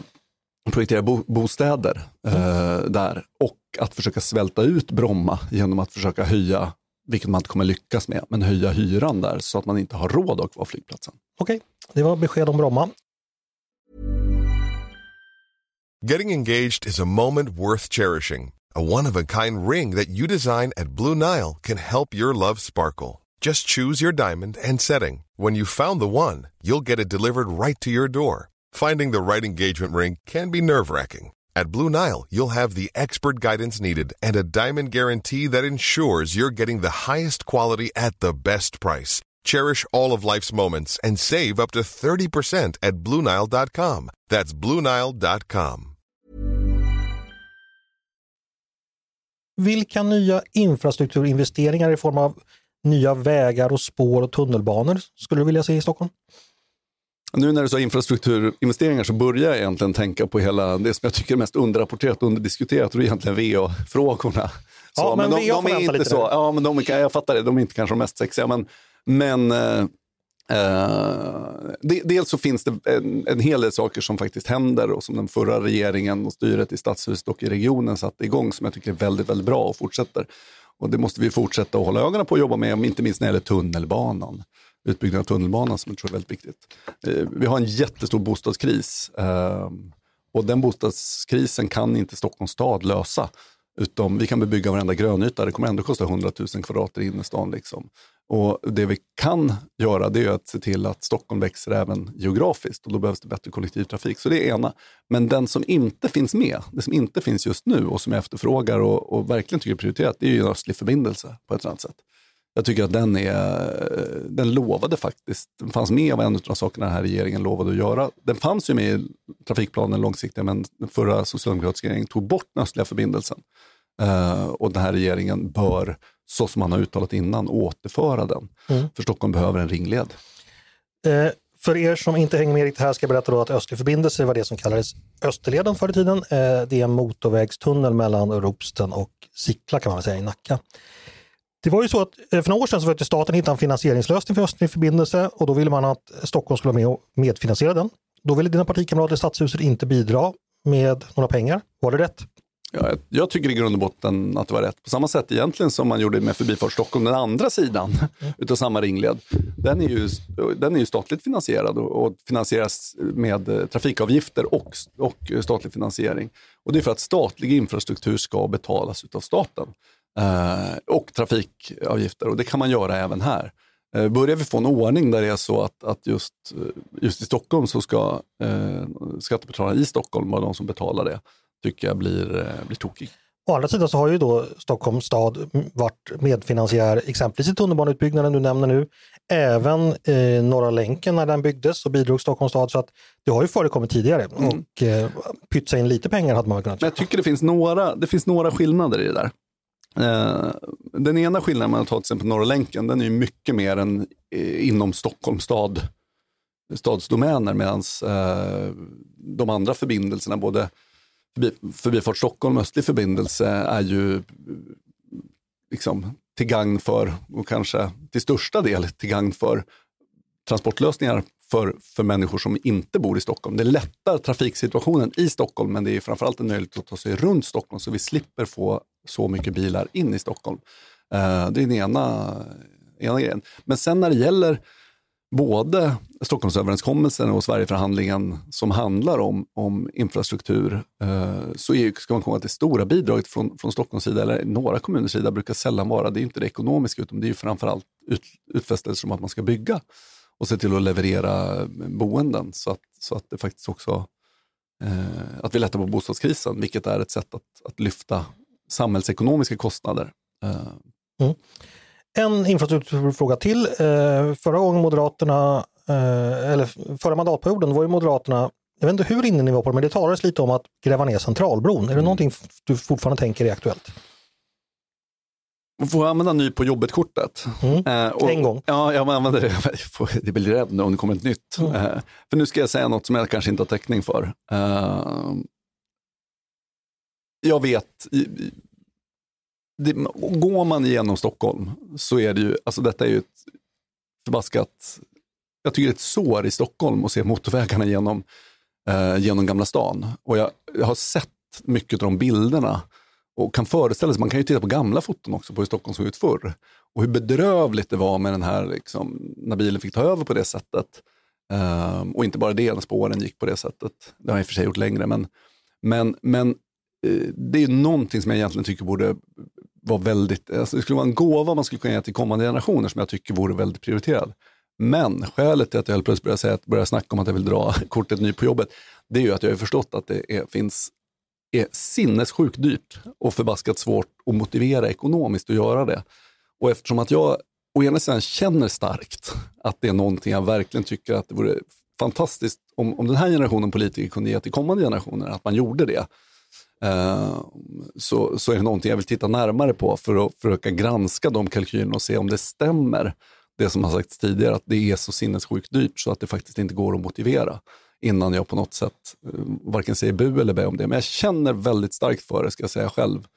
projektera bo bostäder eh, där och att försöka svälta ut Bromma genom att försöka höja, vilket man inte kommer lyckas med, men höja hyran där så att man inte har råd att kvar flygplatsen. Okej, det var besked om Bromma. Getting engaged is a moment worth cherishing. A one of a kind ring that you design at Blue Nile can help your love sparkle. Just choose your diamond and setting. When you found the one, you'll get it delivered right to your door. Finding the right engagement ring can be nerve wracking. At Blue Nile, you'll have the expert guidance needed and a diamond guarantee that ensures you're getting the highest quality at the best price. Cherish all of life's moments and save up to 30% at BlueNile.com. That's BlueNile.com. Vilka nya infrastrukturinvesteringar i form av nya vägar och spår och tunnelbanor skulle du vilja se i Stockholm? Nu när du sa infrastrukturinvesteringar så börjar jag egentligen tänka på hela det som jag tycker är mest underrapporterat och underdiskuterat och det är egentligen VA-frågorna. Ja, men, de, VA de får är inte så, där. ja, men de, jag fattar det, de är inte kanske de mest sexiga, men, men eh, eh, de, dels så finns det en, en hel del saker som faktiskt händer och som den förra regeringen och styret i stadshuset och i regionen satte igång som jag tycker är väldigt, väldigt bra och fortsätter. Och det måste vi fortsätta att hålla ögonen på och jobba med, inte minst när det gäller tunnelbanan. Utbyggnaden av tunnelbanan som jag tror är väldigt viktigt. Eh, vi har en jättestor bostadskris eh, och den bostadskrisen kan inte Stockholms stad lösa. Utom vi kan bebygga varenda grönyta, det kommer ändå kosta 100 000 kvadrater i innerstan. Liksom. Och det vi kan göra det är att se till att Stockholm växer även geografiskt och då behövs det bättre kollektivtrafik. Så det är ena. Men den som inte finns med, det som inte finns just nu och som jag efterfrågar och, och verkligen tycker är prioriterat, det är ju en östlig förbindelse på ett eller annat sätt. Jag tycker att den, är, den lovade faktiskt, den fanns med av en av de sakerna den här regeringen lovade att göra. Den fanns ju med i trafikplanen långsiktigt, men den förra socialdemokratiska regeringen tog bort den östliga förbindelsen. Eh, och den här regeringen bör, så som man har uttalat innan, återföra den. Mm. För Stockholm behöver en ringled. Eh, för er som inte hänger med riktigt här ska jag berätta då att Östlig förbindelse var det som kallades Österleden förr i tiden. Eh, det är en motorvägstunnel mellan Ropsten och Sickla kan man säga i Nacka. Det var ju så att eh, för några år sedan så försökte staten hitta en finansieringslösning för Östlig förbindelse och då ville man att Stockholm skulle vara med och medfinansiera den. Då ville dina partikamrater i Stadshuset inte bidra med några pengar. Var det rätt? Ja, jag, tycker i grund och botten att det var rätt. På samma sätt egentligen som man gjorde med Förbifart Stockholm, den andra sidan utav samma ringled. Den är ju, den är ju statligt finansierad och, och finansieras med eh, trafikavgifter och, och statlig finansiering. Och det är för att statlig infrastruktur ska betalas utav staten. Eh, och trafikavgifter och det kan man göra även här. Eh, börjar vi få en ordning där det är så att, att just, eh, just i Stockholm så ska eh, skattebetalarna i Stockholm vara de som betalar det, tycker jag blir, blir tokig. Å andra sidan så har ju då Stockholms stad varit medfinansiär exempelvis i tunnelbaneutbyggnaden du nämner nu. Även eh, Norra länken när den byggdes så bidrog Stockholms stad så att det har ju förekommit tidigare och eh, pytsa in lite pengar hade man kunnat Men jag tycker det finns några, det finns några skillnader i det där. Eh, den ena skillnaden man tar till exempel Norra länken, den är ju mycket mer än eh, inom Stockholms stad, stadsdomäner medan eh, de andra förbindelserna, både förbi, Förbifart Stockholm och Östlig förbindelse är ju liksom till gagn för, och kanske till största del till gagn för transportlösningar för, för människor som inte bor i Stockholm. Det lättar trafiksituationen i Stockholm men det är framförallt en möjlighet att ta sig runt Stockholm så vi slipper få så mycket bilar in i Stockholm. Eh, det är den ena, ena grejen. Men sen när det gäller både Stockholmsöverenskommelsen och Sverigeförhandlingen som handlar om, om infrastruktur eh, så är, ska man komma att det stora bidraget från, från Stockholms sida, eller några kommuners sida, brukar sällan vara, det är inte det ekonomiska utan det är ju framförallt ut, utfästelser om att man ska bygga och se till att leverera boenden så att, så att det faktiskt också eh, att vi lättar på bostadskrisen, vilket är ett sätt att, att lyfta samhällsekonomiska kostnader. Eh, En infrastrukturfråga till. Eh, förra gången Moderaterna, eh, eller förra mandatperioden var ju Moderaterna, jag vet inte hur inne ni var på det, men det talades lite om att gräva ner Centralbron. Är det någonting f- du fortfarande tänker är aktuellt? Får använda ny på jobbet-kortet. Mm. Eh, och- En gång. Ja, jag använder det. Jag Det blir rädd nu om det kommer ett nytt. Mm. Eh, för nu ska jag säga något som jag kanske inte har täckning för. Eh, jag vet, i- i- det, går man igenom Stockholm så är det ju, alltså detta är ju ett förbaskat, jag tycker det är ett sår i Stockholm att se motorvägarna genom, eh, genom Gamla stan. Och jag, jag har sett mycket av de bilderna och kan föreställa sig, man kan ju titta på gamla foton också på hur Stockholm såg ut förr. Och hur bedrövligt det var med den här, liksom, när bilen fick ta över på det sättet. Um, och inte bara det, när spåren gick på det sättet. Det har jag i och för sig gjort längre, men, Men, men Eh, det är någonting som jag egentligen tycker borde vara väldigt, alltså det skulle vara en gåva man skulle kunna ge till kommande generationer som jag tycker vore väldigt prioriterad. Men skälet till att jag helt plötsligt börjar, säga att, börjar snacka om att jag vill dra kortet ny på jobbet, det är ju att jag har förstått att det är, finns är sinnessjukt dyrt och förbaskat svårt att motivera ekonomiskt att göra det. Och eftersom att jag å ena sidan känner starkt att det är någonting jag verkligen tycker att det vore fantastiskt om, om den här generationen politiker kunde ge till kommande generationer, att man gjorde det. Eh, så, så är det någonting jag vill titta närmare på för att försöka granska de kalkylerna och se om det stämmer, det som har sagts tidigare, att det är så sinnessjukt dyrt så att det faktiskt inte går att motivera innan jag på något sätt eh, varken säger bu eller bä om det. Men jag känner väldigt starkt för det, ska jag säga själv.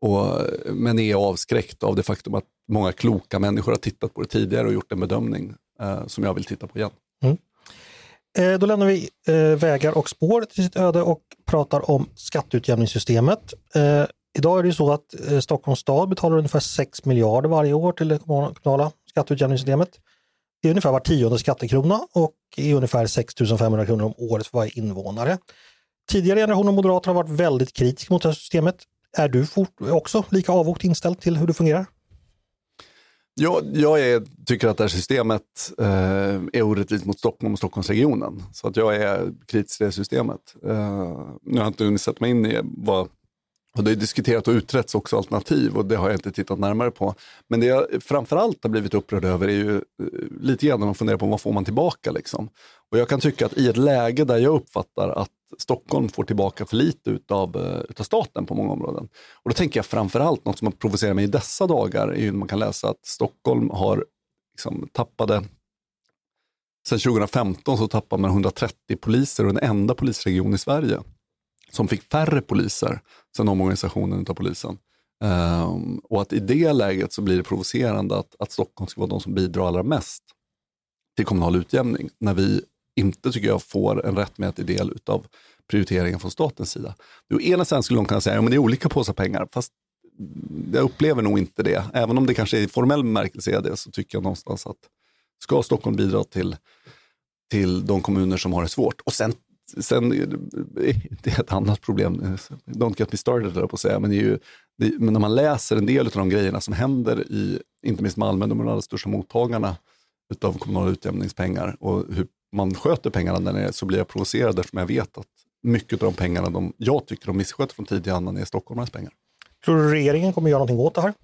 Och, men är avskräckt av det faktum att många kloka människor har tittat på det tidigare och gjort en bedömning eh, som jag vill titta på igen. Mm. Eh, då lämnar vi eh, vägar och spår till sitt öde och pratar om skatteutjämningssystemet. Eh, idag är det så att Stockholms stad betalar ungefär 6 miljarder varje år till det kommunala skatteutjämningssystemet. Det är ungefär var tionde skattekrona och är ungefär 6 500 kronor om året för varje invånare. Tidigare generationer moderater har varit väldigt kritiska mot det här systemet. Är du också lika avvokt inställd till hur det fungerar? Jag, jag är, tycker att det här systemet eh, är orättvist mot Stockholm och Stockholmsregionen. Så att jag är kritisk till det systemet. Eh, nu har jag inte hunnit sätta mig in i vad och det har diskuterats och utretts också alternativ och det har jag inte tittat närmare på. Men det jag framförallt har blivit upprörd över är ju eh, lite grann när man funderar på vad får man tillbaka. Liksom. Och jag kan tycka att i ett läge där jag uppfattar att Stockholm får tillbaka för lite utav, eh, utav staten på många områden. Och då tänker jag framförallt, något som har provocerat mig i dessa dagar, är ju man kan läsa att Stockholm har liksom tappade Sen 2015 så tappade man 130 poliser och den enda polisregion i Sverige som fick färre poliser sen omorganisationen av polisen. Um, och att i det läget så blir det provocerande att, att Stockholm ska vara de som bidrar allra mest till kommunal utjämning, när vi inte tycker jag får en rättmätig del av prioriteringen från statens sida. Å ena sidan skulle de kunna säga att ja, det är olika påsar pengar, fast jag upplever nog inte det. Även om det kanske i formell bemärkelse är det, så tycker jag någonstans att ska Stockholm bidra till, till de kommuner som har det svårt. Och sen, sen det är ett annat problem, don't get me started på att säga, men, det är ju, det, men när man läser en del av de grejerna som händer i, inte minst Malmö, de allra största mottagarna utav kommunala utjämningspengar och hur man sköter pengarna där nere så blir jag provocerad eftersom jag vet att mycket av de pengarna de, jag tycker de missköter från tid till annan är stockholmarnas pengar. Tror du regeringen kommer göra någonting åt det här?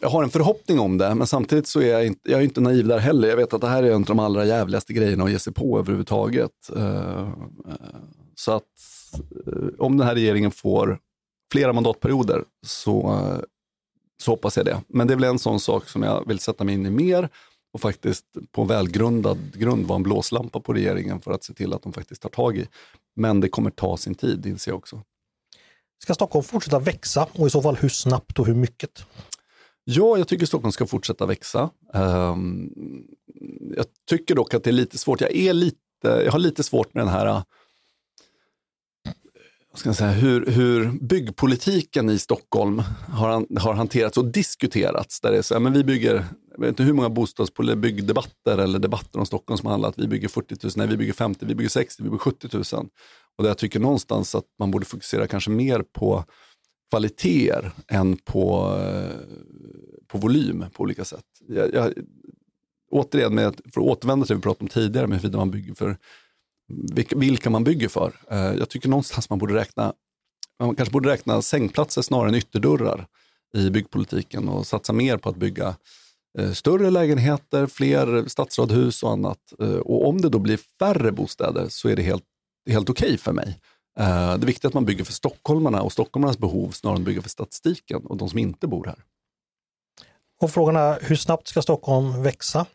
Jag har en förhoppning om det, men samtidigt så är jag inte, jag är inte naiv där heller. Jag vet att det här är en av de allra jävligaste grejerna att ge sig på överhuvudtaget. Eh, eh, så att eh, om den här regeringen får flera mandatperioder så, så hoppas jag det. Men det är väl en sån sak som jag vill sätta mig in i mer och faktiskt på välgrundad grund vara en blåslampa på regeringen för att se till att de faktiskt tar tag i. Men det kommer ta sin tid, inser jag också. Ska Stockholm fortsätta växa och i så fall hur snabbt och hur mycket? Ja, jag tycker Stockholm ska fortsätta växa. Um, jag tycker dock att det är lite svårt. Jag, är lite, jag har lite svårt med den här ska säga, hur, hur byggpolitiken i Stockholm har, har hanterats och diskuterats. Där det är så, här, men vi bygger jag vet inte hur många byggdebatter eller debatter om Stockholm som handlar om att vi bygger 40 000, nej vi bygger 50, vi bygger 60, vi bygger 70 000. Och där jag tycker någonstans att man borde fokusera kanske mer på kvaliteter än på, eh, på volym på olika sätt. Jag, jag, återigen, med, för att återvända till det vi pratade om tidigare, med hur man bygger för, vilka, man bygger för. Eh, jag tycker någonstans man borde räkna man kanske borde räkna sängplatser snarare än ytterdörrar i byggpolitiken och satsa mer på att bygga eh, större lägenheter, fler stadsradhus och annat. Eh, och om det då blir färre bostäder så är det helt, helt okej okay för mig. Det är viktigt att man bygger för stockholmarna och stockholmarnas behov snarare än att bygga för statistiken och de som inte bor här. Och frågan är, hur snabbt ska Stockholm växa?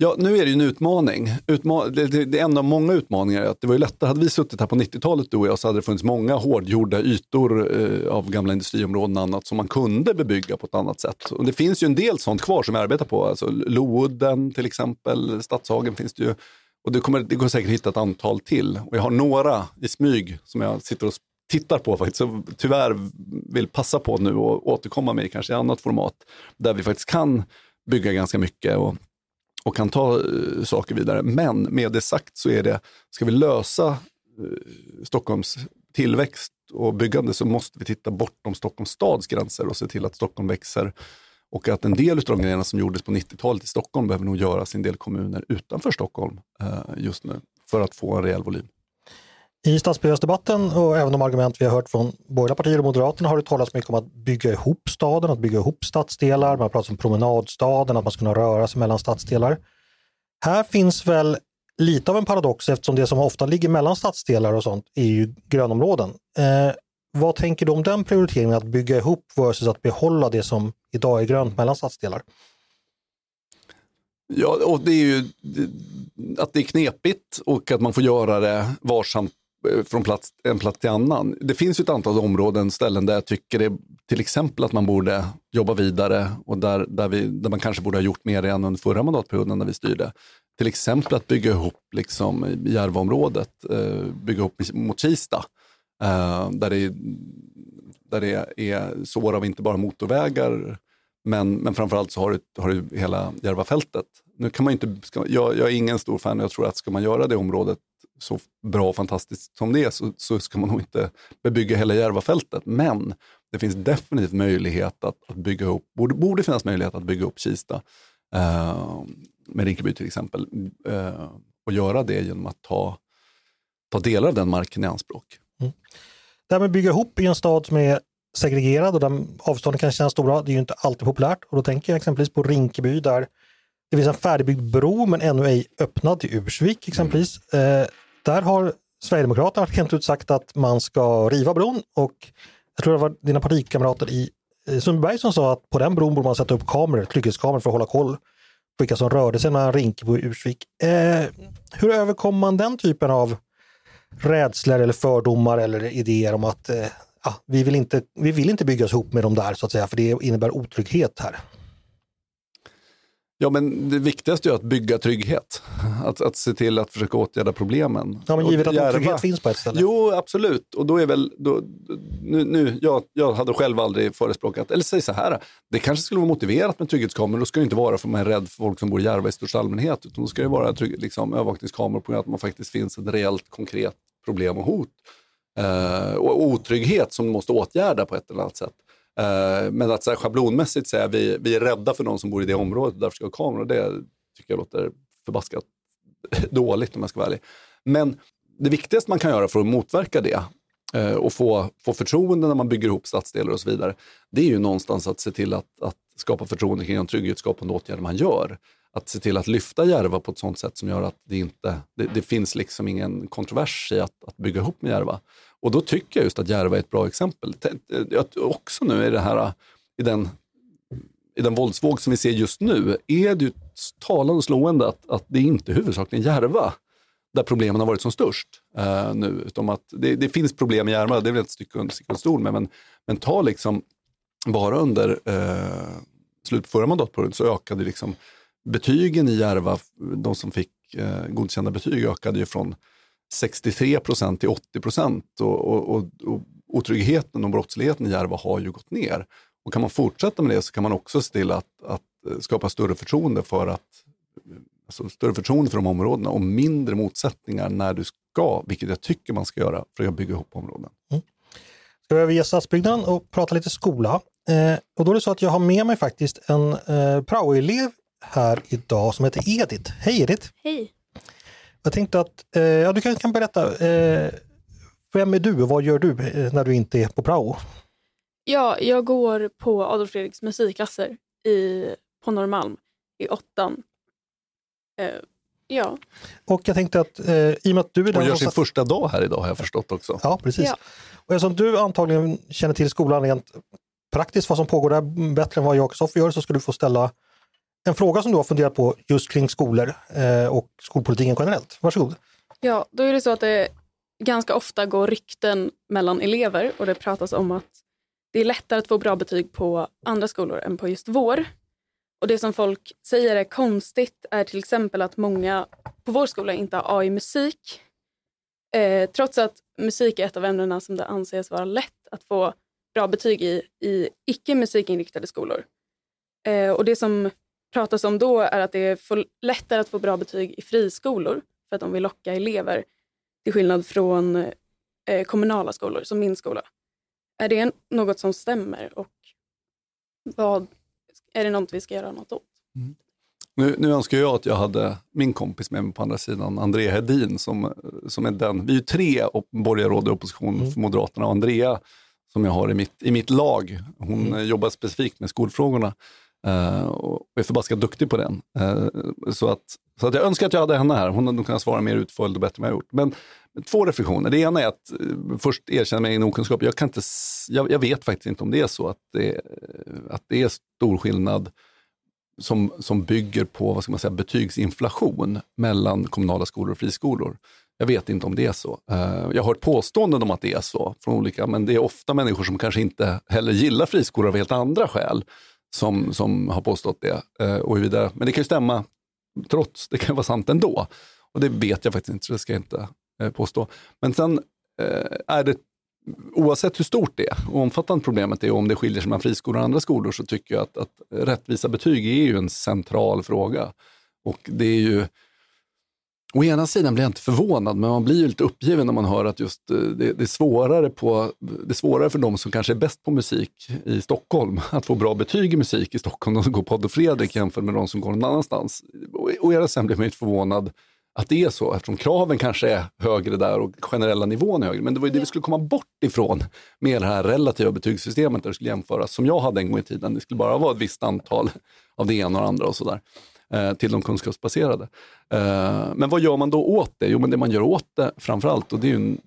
Ja, nu är det ju en utmaning. Utma det, det, det, är en av många utmaningar. Att det var ju lättare, hade vi suttit här på 90-talet du och jag så hade det funnits många hårdgjorda ytor eh, av gamla industriområden och annat som man kunde bebygga på ett annat sätt. Och det finns ju en del sånt kvar som vi arbetar på. Alltså Loudden till exempel, Stadshagen finns det ju. Och det, kommer, det går säkert att hitta ett antal till. Och jag har några i smyg som jag sitter och tittar på faktiskt, så tyvärr vill passa på nu och återkomma med kanske i annat format. Där vi faktiskt kan bygga ganska mycket. Och och kan ta uh, saker vidare. Men med det sagt så är det, ska vi lösa eh, Stockholms tillväxt och byggande så måste vi titta bortom Stockholms stads gränser och se till att Stockholm växer. Och att en del av de grejerna som gjordes på 90-talet i Stockholm behöver nog göras i en del kommuner utanför Stockholm uh, just nu för att få en rejäl volym. I stadsbyggnadsdebatten och även de argument vi har hört från borgerliga partier och Moderaterna har det talats mycket om att bygga ihop staden, att bygga ihop stadsdelar. Man har pratat om promenadstaden, att man ska kunna röra sig mellan stadsdelar. Här finns väl lite av en paradox eftersom det som ofta ligger mellan stadsdelar och sånt är ju grönområden. Eh, vad tänker du om den prioriteringen att bygga ihop versus att behålla det som idag är grönt mellan stadsdelar? Ja, och det är ju att det är knepigt och att man får göra det varsamt från plats, en plats till annan. Det finns ju ett antal områden, ställen där jag tycker det, till exempel att man borde jobba vidare och där, där, vi, där man kanske borde ha gjort mer än under förra mandatperioden när vi styrde. Till exempel att bygga ihop liksom, Järvaområdet, eh, bygga ihop mot Kista. Eh, där, det, där det är sår av inte bara motorvägar men, men framförallt så har du, har du hela Järvafältet. Nu kan man inte, ska, jag, jag, är ingen stor fan, jag tror att ska man göra det området så bra och fantastiskt som det är så, så ska man nog inte bebygga hela Järvafältet. Men det finns definitivt möjlighet att, att bygga ihop, borde, borde finnas möjlighet att bygga upp Kista eh, med Rinkeby till exempel. Eh, och göra det genom att ta, ta delar av den marken i anspråk. Mm. Det här med att bygga ihop i en stad som är segregerad och där avstånden kan kännas stora, det är ju inte alltid populärt. Och då tänker jag exempelvis på Rinkeby där det finns en färdigbyggd bro men ännu ej öppnad till Ursvik exempelvis. Mm. Eh, där har Sverigedemokraterna rent ut sagt att man ska riva bron och jag tror det var dina partikamrater i Sundbyberg som sa att på den bron borde man sätta upp kameror, trygghetskameror för att hålla koll på vilka som rörde sig mellan Rinkeby och Ursvik. Eh, hur överkommer man den typen av rädslor eller fördomar eller idéer om att eh, ja, vi, vill inte, vi vill inte byggas ihop med de där så att säga, för det innebär otrygghet här. Ja, men det viktigaste är att bygga trygghet. Att, att se till att försöka åtgärda problemen. Ja, men givet att Järva, otrygghet finns på ett ställe. Jo, absolut. Och då är väl, då, nu, nu, jag, jag hade själv aldrig förespråkat, eller säg så här, det kanske skulle vara motiverat med trygghetskameror. Då ska det inte vara för att man är rädd för folk som bor i Järva i största allmänhet, utan då ska det vara trygg, liksom, övervakningskameror på att man faktiskt finns ett reellt konkret problem och hot. Uh, och otrygghet som måste åtgärda på ett eller annat sätt. Eh, men att så här, schablonmässigt säga vi, vi är rädda för någon som bor i det området och därför ska ha kameror, det tycker jag låter förbaskat dåligt om jag ska vara ärlig. Men det viktigaste man kan göra för att motverka det eh, och få, få förtroende när man bygger ihop stadsdelar och så vidare, det är ju någonstans att se till att, att skapa förtroende kring de trygghetsskapande åtgärder man gör att se till att lyfta Järva på ett sånt sätt som gör att det inte det, det finns liksom ingen kontrovers i att, att bygga ihop med Järva. Och då tycker jag just att Järva är ett bra exempel. Också nu i, det här, äh, i, den, i den våldsvåg som vi ser just nu är det ju talande och slående att, att det inte är huvudsakligen Järva där problemen har varit som störst eh, nu. Utom att det, det, finns problem i Järva, det är väl ett stycke under stol med, men, men ta liksom bara under eh, slutet på förra mandatperioden så ökade liksom betygen i Järva, de som fick eh, godkända betyg ökade ju från 63 procent till 80 procent och, och, och, och otryggheten och brottsligheten i Järva har ju gått ner. Och kan man fortsätta med det så kan man också se till att, att eh, skapa större förtroende för att alltså större förtroende för de områdena och mindre motsättningar när du ska, vilket jag tycker man ska göra för att bygga ihop områden. Mm. Ska vi överge stadsbyggnaden och prata lite skola? Eh, och då är det så att jag har med mig faktiskt en eh, praoelev här idag som heter Edith. Hej Edith! Hej! Jag tänkte att eh, ja, du kan, kan berätta, eh, vem är du och vad gör du eh, när du inte är på prao? Ja, jag går på Adolf Fredriks musikklasser i, på Norrmalm i åttan. Eh, ja. Och jag tänkte att eh, i och med att du är den Och gör sin satt... första dag här idag har jag förstått också. Ja, precis. Ja. Och eftersom du antagligen känner till skolan rent praktiskt, vad som pågår där bättre än vad jag och Sofie gör, så ska du få ställa en fråga som du har funderat på just kring skolor eh, och skolpolitiken generellt. Varsågod. Ja, då är det så att det ganska ofta går rykten mellan elever och det pratas om att det är lättare att få bra betyg på andra skolor än på just vår. Och det som folk säger är konstigt är till exempel att många på vår skola inte har AI musik. Eh, trots att musik är ett av ämnena som det anses vara lätt att få bra betyg i, i icke musikinriktade skolor. Eh, och det som pratas om då är att det är lättare att få bra betyg i friskolor för att de vill locka elever till skillnad från eh, kommunala skolor, som min skola. Är det något som stämmer och vad, är det något vi ska göra något åt? Mm. Nu, nu önskar jag att jag hade min kompis med mig på andra sidan, Andrea Hedin, som, som är den, vi är ju tre borgarråd i opposition mm. för Moderaterna och Andrea som jag har i mitt, i mitt lag. Hon mm. jobbar specifikt med skolfrågorna uh, och är förbaskat duktig på den. Uh, så, att, så att jag önskar att jag hade henne här. Hon hade kunnat svara mer utförligt och bättre än vad jag gjort. Men två reflektioner. Det ena är att uh, först erkänna min okunskap. Jag, kan inte, jag, jag, vet faktiskt inte om det är så att det, att det är stor skillnad som, som bygger på vad ska man säga, betygsinflation mellan kommunala skolor och friskolor. Jag vet inte om det är så. Jag har hört påståenden om att det är så från olika, men det är ofta människor som kanske inte heller gillar friskolor av helt andra skäl som, som har påstått det. Eh, och vidare. Men det kan ju stämma trots, det kan vara sant ändå. Och det vet jag faktiskt inte, så det ska jag inte eh, påstå. Men sen eh, är det oavsett hur stort det är och omfattande problemet är och om det skiljer sig mellan friskolor och andra skolor så tycker jag att, att rättvisa betyg är ju en central fråga. Och det är ju, Å ena sidan blir jag inte förvånad, men man blir ju lite uppgiven när man hör att just eh, det, det, är svårare på, det är svårare för de som kanske är bäst på musik i Stockholm att få bra betyg i musik i Stockholm, de som går på Adolf Fredrik jämfört med de som går någon annanstans. Å ena sidan blir man inte förvånad att det är så, eftersom kraven kanske är högre där och generella nivån är högre. Men det var ju det vi skulle komma bort ifrån med det här relativa betygssystemet där det skulle jämföras, som jag hade en gång i tiden. Det skulle bara vara ett visst antal av det ena och det andra och sådär eh, till de kunskapsbaserade. Eh, men vad gör man då åt det? Jo, men det man gör åt det framförallt, och det är ju en,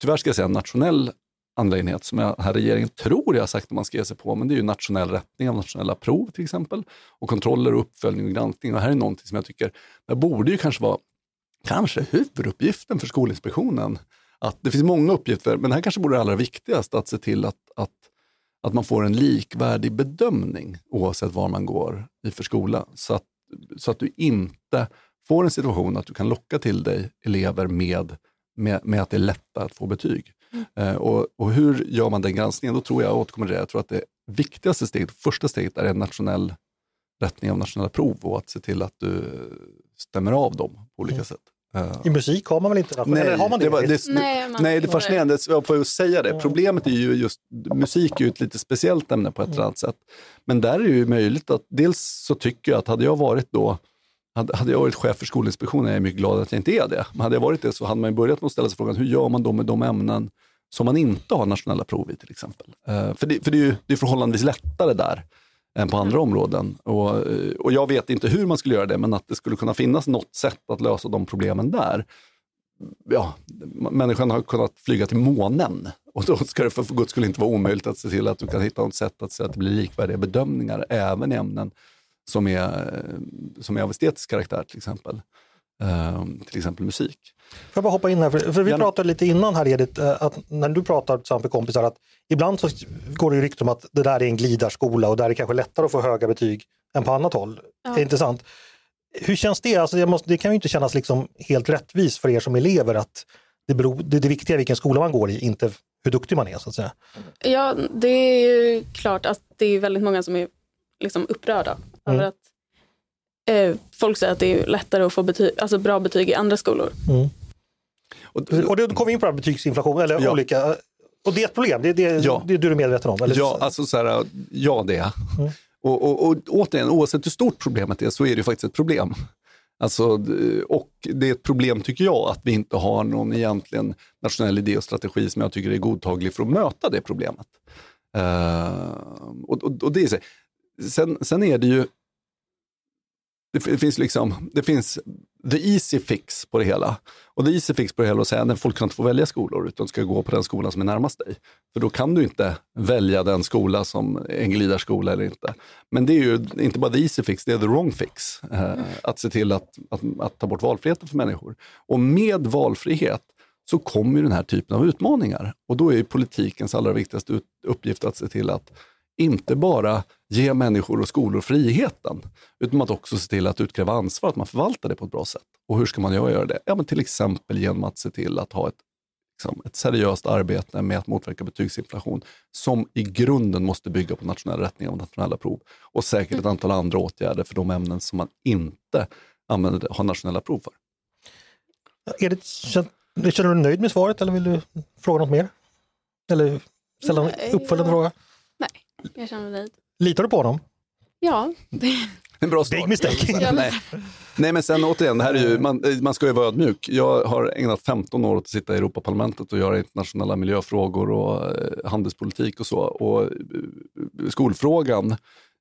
tyvärr ska jag säga en nationell angelägenhet som jag, här regeringen tror jag har sagt att man ska ge sig på, men det är ju nationell rättning av nationella prov till exempel. Och kontroller och uppföljning och granskning. Och här är någonting som jag tycker, det borde ju kanske vara kanske huvuduppgiften för Skolinspektionen. Att det finns många uppgifter, men det här kanske borde det allra viktigaste, att se till att, att, att man får en likvärdig bedömning oavsett var man går i för skola. Så att, så att du inte får en situation att du kan locka till dig elever med, med, med att det är lättare att få betyg. Mm. Eh, och, och, hur gör man den granskningen? Då tror jag, jag återkommer till det, jag tror att det viktigaste steget, första steget är en nationell rättning av nationella prov och att se till att du stämmer av dem på olika mm. sätt. Uh, I musik har man väl inte nej, Eller har man det? det, var, det nej, man nej, det är fascinerande. Jag får säga det. Problemet är ju just, musik är ju ett lite speciellt ämne på ett eller annat sätt. Men där är det ju möjligt att, dels så tycker jag att hade jag varit då, hade, hade jag varit chef för Skolinspektionen, jag är mycket glad att jag inte är det, men hade jag varit det så hade man börjat med att ställa sig frågan, hur gör man då med de ämnen som man inte har nationella prov i till exempel? Uh, för det, för det är ju det är förhållandevis lättare där än på andra områden. Och, och jag vet inte hur man skulle göra det, men att det skulle kunna finnas något sätt att lösa de problemen där. Ja, människan har kunnat flyga till månen och då ska det för guds skull inte vara omöjligt att se till att du kan hitta något sätt att se att det blir likvärdiga bedömningar även i ämnen som är, som är av estetisk karaktär till exempel. Um, till exempel musik. Får jag bara hoppa in här, för, för vi Gärna. pratade lite innan här Edith, eh, att när du pratar tillsammans med kompisar att ibland så går det rykten om att det där är en glidarskola och där är det kanske lättare att få höga betyg än på annat håll. Ja. Det är intressant. Hur känns det? Alltså det, måste, det kan ju inte kännas liksom helt rättvist för er som elever att det, beror, det, det viktiga är vilken skola man går i, inte hur duktig man är så att säga. Ja, det är ju klart att det är väldigt många som är liksom upprörda mm. över att eh, folk säger att det är lättare att få betyg, alltså bra betyg i andra skolor. Mm. Och, och då kommer vi in på betygsinflation, eller ja. olika, och det är ett problem, det, det, ja. det är du medveten om? Eller? Ja, alltså så här, ja det är mm. och, och, och återigen, oavsett hur stort problemet är så är det faktiskt ett problem. Alltså, och det är ett problem tycker jag att vi inte har någon egentligen nationell idé och strategi som jag tycker är godtaglig för att möta det problemet. Uh, och, och, och, det är så. Sen, sen är det ju det finns liksom, det finns the easy fix på det hela. Och the easy fix på det hela är att säga att folk kan inte få välja skolor utan ska gå på den skolan som är närmast dig. För då kan du inte välja den skola som är en glidarskola eller inte. Men det är ju inte bara the easy fix, det är the wrong fix. Eh, att se till att, att, att ta bort valfriheten för människor. Och med valfrihet så kommer den här typen av utmaningar. Och då är politikens allra viktigaste uppgift att se till att inte bara ge människor och skolor friheten, utan att också se till att utkräva ansvar, att man förvaltar det på ett bra sätt. Och hur ska man göra det? Ja, men till exempel genom att se till att ha ett, liksom, ett seriöst arbete med att motverka betygsinflation, som i grunden måste bygga på nationell rättning av nationella prov. Och säkert ett antal andra åtgärder för de ämnen som man inte använder, har nationella prov för. Är det, Känner du dig nöjd med svaret eller vill du fråga något mer? Eller ställa en uppföljande ja. fråga? Jag känner mig nöjd. Litar du på honom? Ja, En bra start. Big mistake. Nej. Nej, men sen återigen, det här är ju, man, man ska ju vara ödmjuk. Jag har ägnat 15 år åt att sitta i Europaparlamentet och göra internationella miljöfrågor och eh, handelspolitik och så. Och eh, skolfrågan,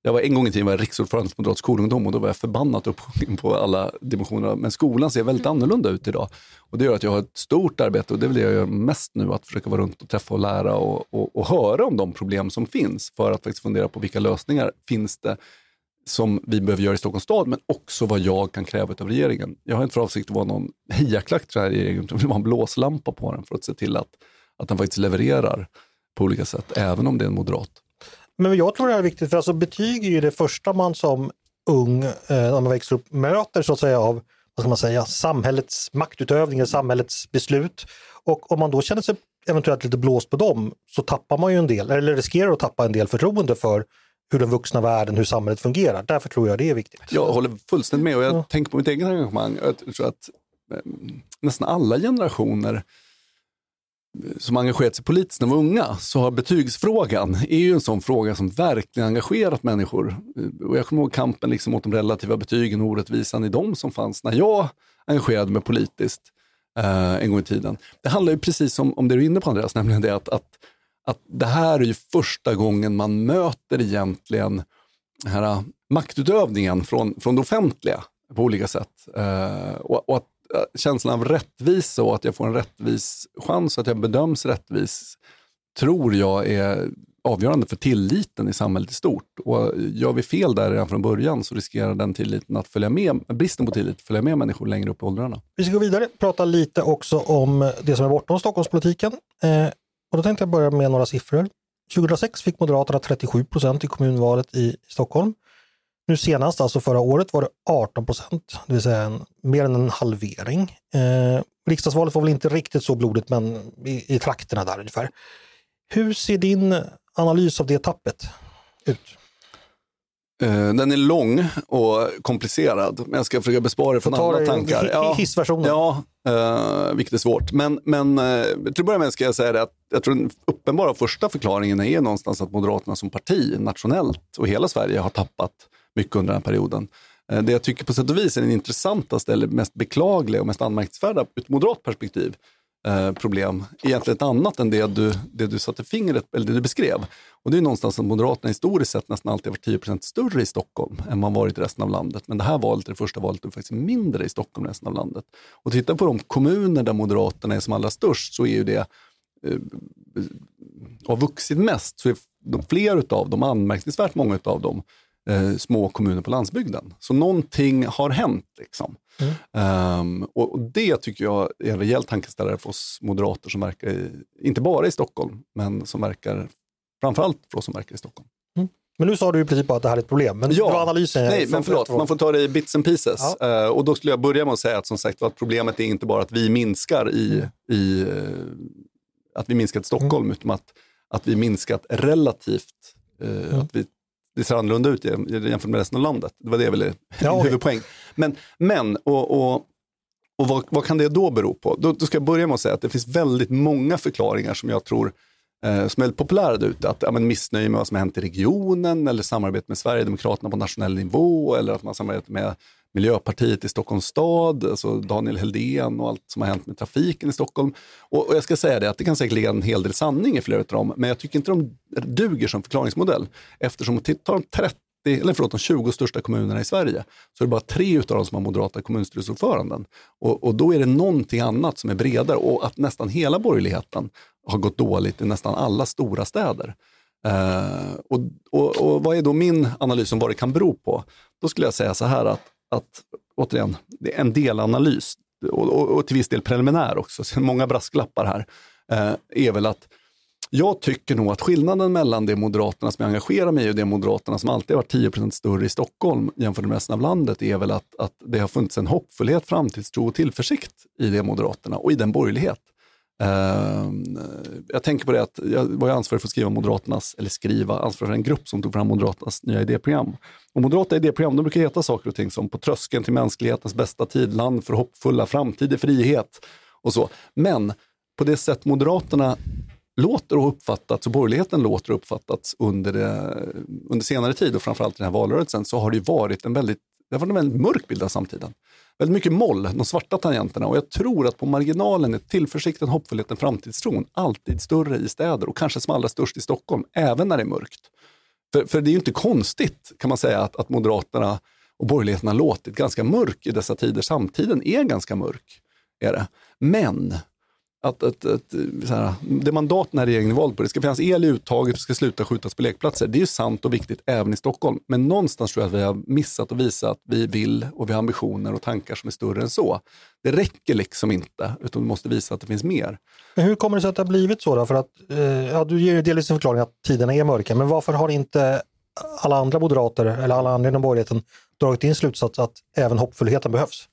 jag var en gång i tiden var jag riksordförande för Moderat skolungdom och då var jag förbannat uppsjungen på alla dimensioner. Men skolan ser väldigt annorlunda ut idag. Och det gör att jag har ett stort arbete och det är väl det jag gör mest nu, att försöka vara runt och träffa och lära och, och, och höra om de problem som finns för att faktiskt fundera på vilka lösningar finns det som vi behöver göra i Stockholms stad, men också vad jag kan kräva av regeringen. Jag har inte för avsikt att vara någon hejaklack till den här regeringen, utan jag vill vara en blåslampa på den för att se till att, att den faktiskt levererar på olika sätt, även om det är en moderat. Men jag tror det här är viktigt för alltså betyg är ju det första man som ung, eh, när man växer upp, möter så att säga av vad ska man säga, samhällets maktutövning, eller samhällets beslut. Och om man då känner sig eventuellt lite blåst på dem så tappar man ju en del, eller riskerar att tappa en del förtroende för hur den vuxna världen, hur samhället fungerar. Därför tror jag det är viktigt. Jag håller fullständigt med och jag Ja. tänker på mitt eget engagemang. Jag tror att eh, nästan alla generationer som engagerat sig politiskt när de var unga, så har betygsfrågan är ju en sån fråga som verkligen engagerat människor. Eh, och jag kommer ihåg kampen liksom mot de relativa betygen och orättvisan i dem som fanns när jag engagerade mig politiskt eh, en gång i tiden. Det handlar ju precis om, om det du är inne på Andreas, nämligen det att, att, att det här är ju första gången man möter egentligen den här maktutövningen från, från det offentliga på olika sätt. Eh, och, och att Eh, känslan av rättvisa och att jag får en rättvis chans och att jag bedöms rättvis tror jag är avgörande för tilliten i samhället i stort. Och gör vi fel där redan från början så riskerar den tilliten att följa med, bristen på tillit följa med människor längre upp i åldrarna. Vi ska gå vidare, prata lite också om det som är bortom Stockholmspolitiken. Eh, och då tänkte jag börja med några siffror. 2006 fick Moderaterna 37 procent i kommunvalet i Stockholm. Nu senast, alltså förra året, var det 18 procent, det vill säga en, mer än en halvering. Eh, riksdagsvalet var väl inte riktigt så blodigt, men i, i trakterna där ungefär. Hur ser din analys av det tappet ut? Eh, Den är lång och komplicerad, men jag ska försöka bespara er från andra tankar. i hissversionen. Ja, eh, vilket är svårt. Men, men eh, till att börja med ska jag säga det att jag tror den uppenbara första förklaringen är någonstans att Moderaterna som parti nationellt och hela Sverige har tappat mycket under den här perioden. Eh, det jag tycker på sätt och vis är den intressantaste eller mest beklagliga och mest anmärkningsvärda ur ett moderat perspektiv eh, problem, egentligen ett annat än det du, det du satte fingret eller det du beskrev. Och det är någonstans att Moderaterna historiskt sett nästan alltid varit 10% större i Stockholm än man varit i resten av landet. Men det här valet, det första valet, är faktiskt mindre i Stockholm än resten av landet. Och titta på de kommuner där Moderaterna är som allra störst så är ju det eh, har vuxit mest så är de, fler utav dem, anmärkningsvärt många utav dem, eh, små kommuner på landsbygden. Så någonting har hänt. Liksom. Ehm, och, och det tycker jag är en rejäl tankeställare för oss moderater som verkar, i, inte bara i Stockholm, men som verkar framförallt för oss som verkar i Stockholm. Men nu sa du i princip bara att det här är ett problem, men Ja. bra analysen. Nej, men förlåt, man får ta det i bits and pieces. Ja. Eh, och då skulle jag börja med att säga att som sagt att problemet är inte bara att vi minskar i, i eh, att vi minskat i Stockholm, utan att, att vi minskat relativt, eh, att vi, det ser annorlunda ut jäm- jämfört med resten av landet. Det var det jag ville, Ja, huvudpoäng. Men, men och, och, och vad, vad kan det då bero på? Då, då ska jag börja med att säga att det finns väldigt många förklaringar som jag tror eh, som är väldigt populära där ute. Att ja, men missnöje med vad som har hänt i regionen eller samarbete med Sverigedemokraterna på nationell nivå eller att man samarbetar med Miljöpartiet i Stockholms stad, alltså Daniel Heldén och allt som har hänt med trafiken i Stockholm. Och, och jag ska säga det att det kan säkert ligga en hel del sanning i flera av dem, men jag tycker inte de duger som förklaringsmodell. Eftersom om de 30 eller förlåt, de 20 största kommunerna i Sverige, så är det bara tre av dem som har moderata kommunstyrelseordföranden. Och, och då är det någonting annat som är bredare och att nästan hela borgerligheten har gått dåligt i nästan alla stora städer. Uh, och, och, och vad är då min analys om vad det kan bero på? Då skulle jag säga så här att, att återigen, det är en delanalys och, och, och till viss del preliminär också, så många brasklappar här, eh, är väl att jag tycker nog att skillnaden mellan det Moderaterna som jag engagerar mig i och det Moderaterna som alltid har varit 10 större i Stockholm jämfört med resten av landet är väl att, att det har funnits en hoppfullhet, framtidstro och tillförsikt i det Moderaterna och i den borgerlighet. Uh, jag tänker på det att jag var ju ansvarig för att skriva Moderaternas, eller skriva, ansvarig för en grupp som tog fram Moderaternas nya idéprogram. Och moderata idéprogram, de brukar heta saker och ting som På tröskeln till mänsklighetens bästa tid, Land för hoppfulla, Framtid i frihet. och så. Men på det sätt Moderaterna låter och uppfattats och borgerligheten låter och uppfattats under, det, under senare tid och framförallt i den här valrörelsen så har det ju varit en väldigt, det har varit en väldigt mörk bild av samtiden. Väldigt mycket moll, de svarta tangenterna och jag tror att på marginalen är tillförsikten, hoppfullheten, framtidstron alltid större i städer och kanske som allra störst i Stockholm, även när det är mörkt. För, för det är ju inte konstigt kan man säga att, att Moderaterna och borgerligheten har låtit ganska mörk i dessa tider. Samtiden är ganska mörk. Är det. Men att, att, att här, det mandat den här regeringen är vald på, det ska finnas el i uttaget, det ska sluta skjutas på lekplatser. Det är ju sant och viktigt även i Stockholm. Men någonstans tror jag att vi har missat att visa att vi vill och vi har ambitioner och tankar som är större än så. Det räcker liksom inte, utan vi måste visa att det finns mer. Men hur kommer det sig att det har blivit så? Då? För att, eh, ja, du ger ju delvis en förklaring att tiderna är mörka, men varför har inte alla andra moderater eller alla andra inom borgerligheten dragit in slutsats att även hoppfullheten behövs?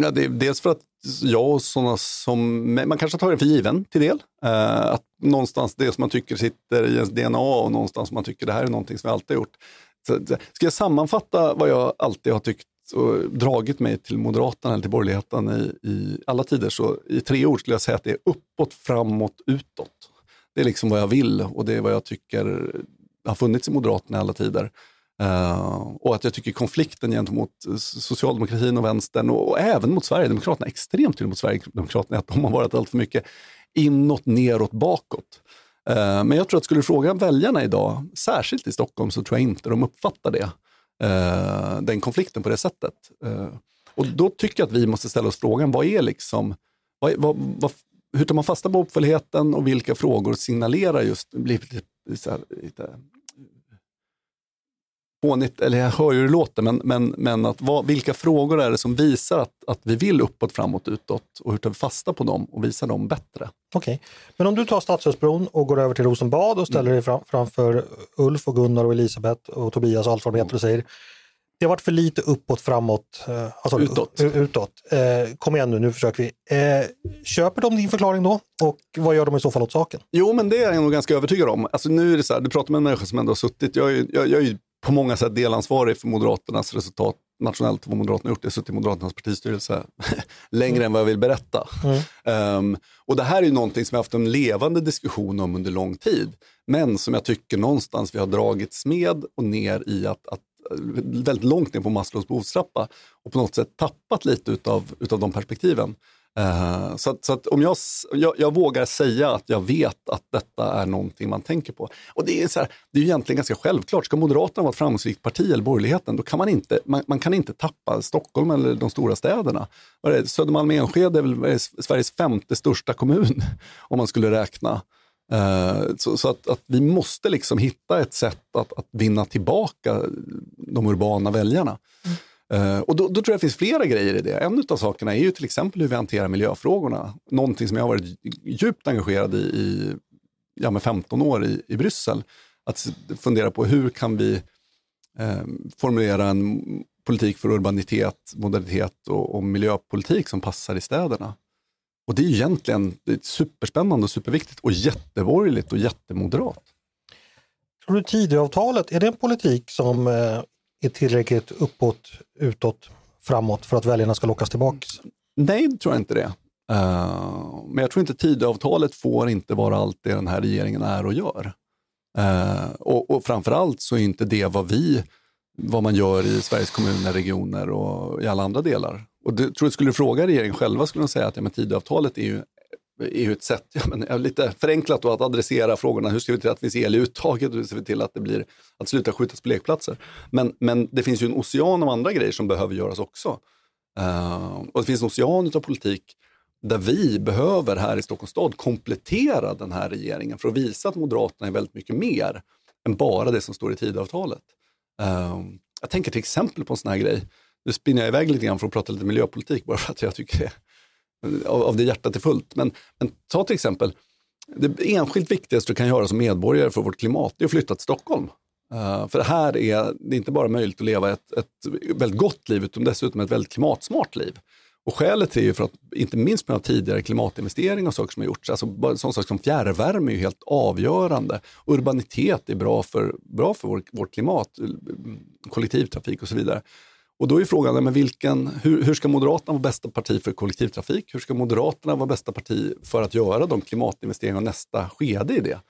Ja, det är dels för att jag och sådana som, man kanske tar det för given till del. Eh, att någonstans det som man tycker sitter i ens DNA och någonstans man tycker det här är någonting som vi alltid har gjort. Så, ska jag sammanfatta vad jag alltid har tyckt och dragit mig till Moderaterna eller till borgerligheten i, i alla tider så i tre ord skulle jag säga att det är uppåt, framåt, utåt. Det är liksom vad jag vill och det är vad jag tycker har funnits i Moderaterna i alla tider. Uh, och att jag tycker konflikten gentemot socialdemokratin och vänstern och, och även mot Sverigedemokraterna, extremt till mot Sverigedemokraterna, är att de har varit allt för mycket inåt, neråt, bakåt. Uh, men jag tror att skulle du fråga väljarna idag, särskilt i Stockholm, så tror jag inte de uppfattar det. Uh, den konflikten på det sättet. och då tycker jag att vi måste ställa oss frågan, vad är liksom, vad, vad, vad, hur tar man fasta på hoppfullheten och vilka frågor signalerar just, blir lite, lite fånigt, eller jag hör ju hur det låter, men, men, men att vad, vilka frågor är det som visar att, att vi vill uppåt, framåt, utåt och hur tar vi fasta på dem och visar dem bättre? Okej, okay. men om du tar Stadshusbron och går över till Rosenbad och ställer mm. dig fram, framför Ulf och Gunnar och Elisabeth och Tobias och allt vad de heter och säger det har varit för lite uppåt, framåt, eh, alltså utåt. utåt. Eh, kom igen nu, nu försöker vi. Eh, köper de din förklaring då? Och vad gör de i så fall åt saken? Jo, men det är jag nog ganska övertygad om. Alltså, nu är det så här, du pratar med en människa som ändå har suttit, jag, jag, jag är på många sätt delansvarig för Moderaternas resultat nationellt, vad Moderaterna gjort. Jag har suttit i Moderaternas partistyrelse längre än vad jag vill berätta. Mm. Um, och det här är ju någonting som har haft en levande diskussion om under lång tid, men som jag tycker någonstans vi har dragits med och ner i att, att väldigt långt ner på Maslows behovstrappa och på något sätt tappat lite utav, utav de perspektiven. Uh, så, att, så att om jag, jag, jag, vågar säga att jag vet att detta är någonting man tänker på. Och det är, så här, det är egentligen ganska självklart. Ska Moderaterna vara ett framgångsrikt parti eller borgerligheten, då kan man inte, man, man kan inte tappa Stockholm eller de stora städerna. Södermalm-Enskede är väl Sveriges femte största kommun om man skulle räkna. Uh, så, så att, att, vi måste liksom hitta ett sätt att, att vinna tillbaka de urbana väljarna. Mm. Uh, och då, då, tror jag det finns flera grejer i det. En av sakerna är ju till exempel hur vi hanterar miljöfrågorna. Någonting som jag har varit djupt engagerad i i ja, med 15 år i, i Bryssel. Att fundera på hur kan vi eh, formulera en politik för urbanitet, modernitet och, och, miljöpolitik som passar i städerna. Och det är egentligen det är superspännande och superviktigt och jätteborgerligt och jättemoderat. Tror du Tidöavtalet, är det en politik som eh, är tillräckligt uppåt, utåt, framåt för att väljarna ska lockas tillbaka? Nej, det tror jag inte det. Uh, men jag tror inte Tidöavtalet får inte vara allt det den här regeringen är och gör. Uh, och, och framförallt så är inte det vad vi, vad man gör i Sveriges kommuner, regioner och i alla andra delar. Och det, tror jag skulle du fråga regeringen själva skulle de säga att ja, men Tidöavtalet är ju är ju ett sätt, ja, men, lite förenklat då, att adressera frågorna. Hur ser vi till att vi ser el i uttaget? Hur ser vi till att det blir att sluta skjutas på lekplatser? Men, men det finns ju en ocean av andra grejer som behöver göras också. Uh, och det finns en ocean av politik där vi behöver här i Stockholms stad komplettera den här regeringen för att visa att Moderaterna är väldigt mycket mer än bara det som står i Tidöavtalet. Uh, jag tänker till exempel på en sån här grej, nu spinner jag iväg lite grann för att prata lite miljöpolitik bara för att jag tycker det av, av det hjärtat är fullt. Men, men ta till exempel, det enskilt viktigaste du kan göra som medborgare för vårt klimat, är att flytta till Stockholm. Uh, för här är det inte bara möjligt att leva ett, ett väldigt gott liv, utan dessutom ett väldigt klimatsmart liv. Och skälet är ju för att, inte minst med tidigare klimatinvesteringar och saker som har gjorts, alltså sån sak som fjärrvärme är ju helt avgörande. Urbanitet är bra för, bra för vår, vårt klimat, kollektivtrafik och så vidare. Och då är frågan, men vilken, hur, hur ska Moderaterna vara bästa parti för kollektivtrafik? Hur ska Moderaterna vara bästa parti för att göra de klimatinvesteringar och nästa skede i det?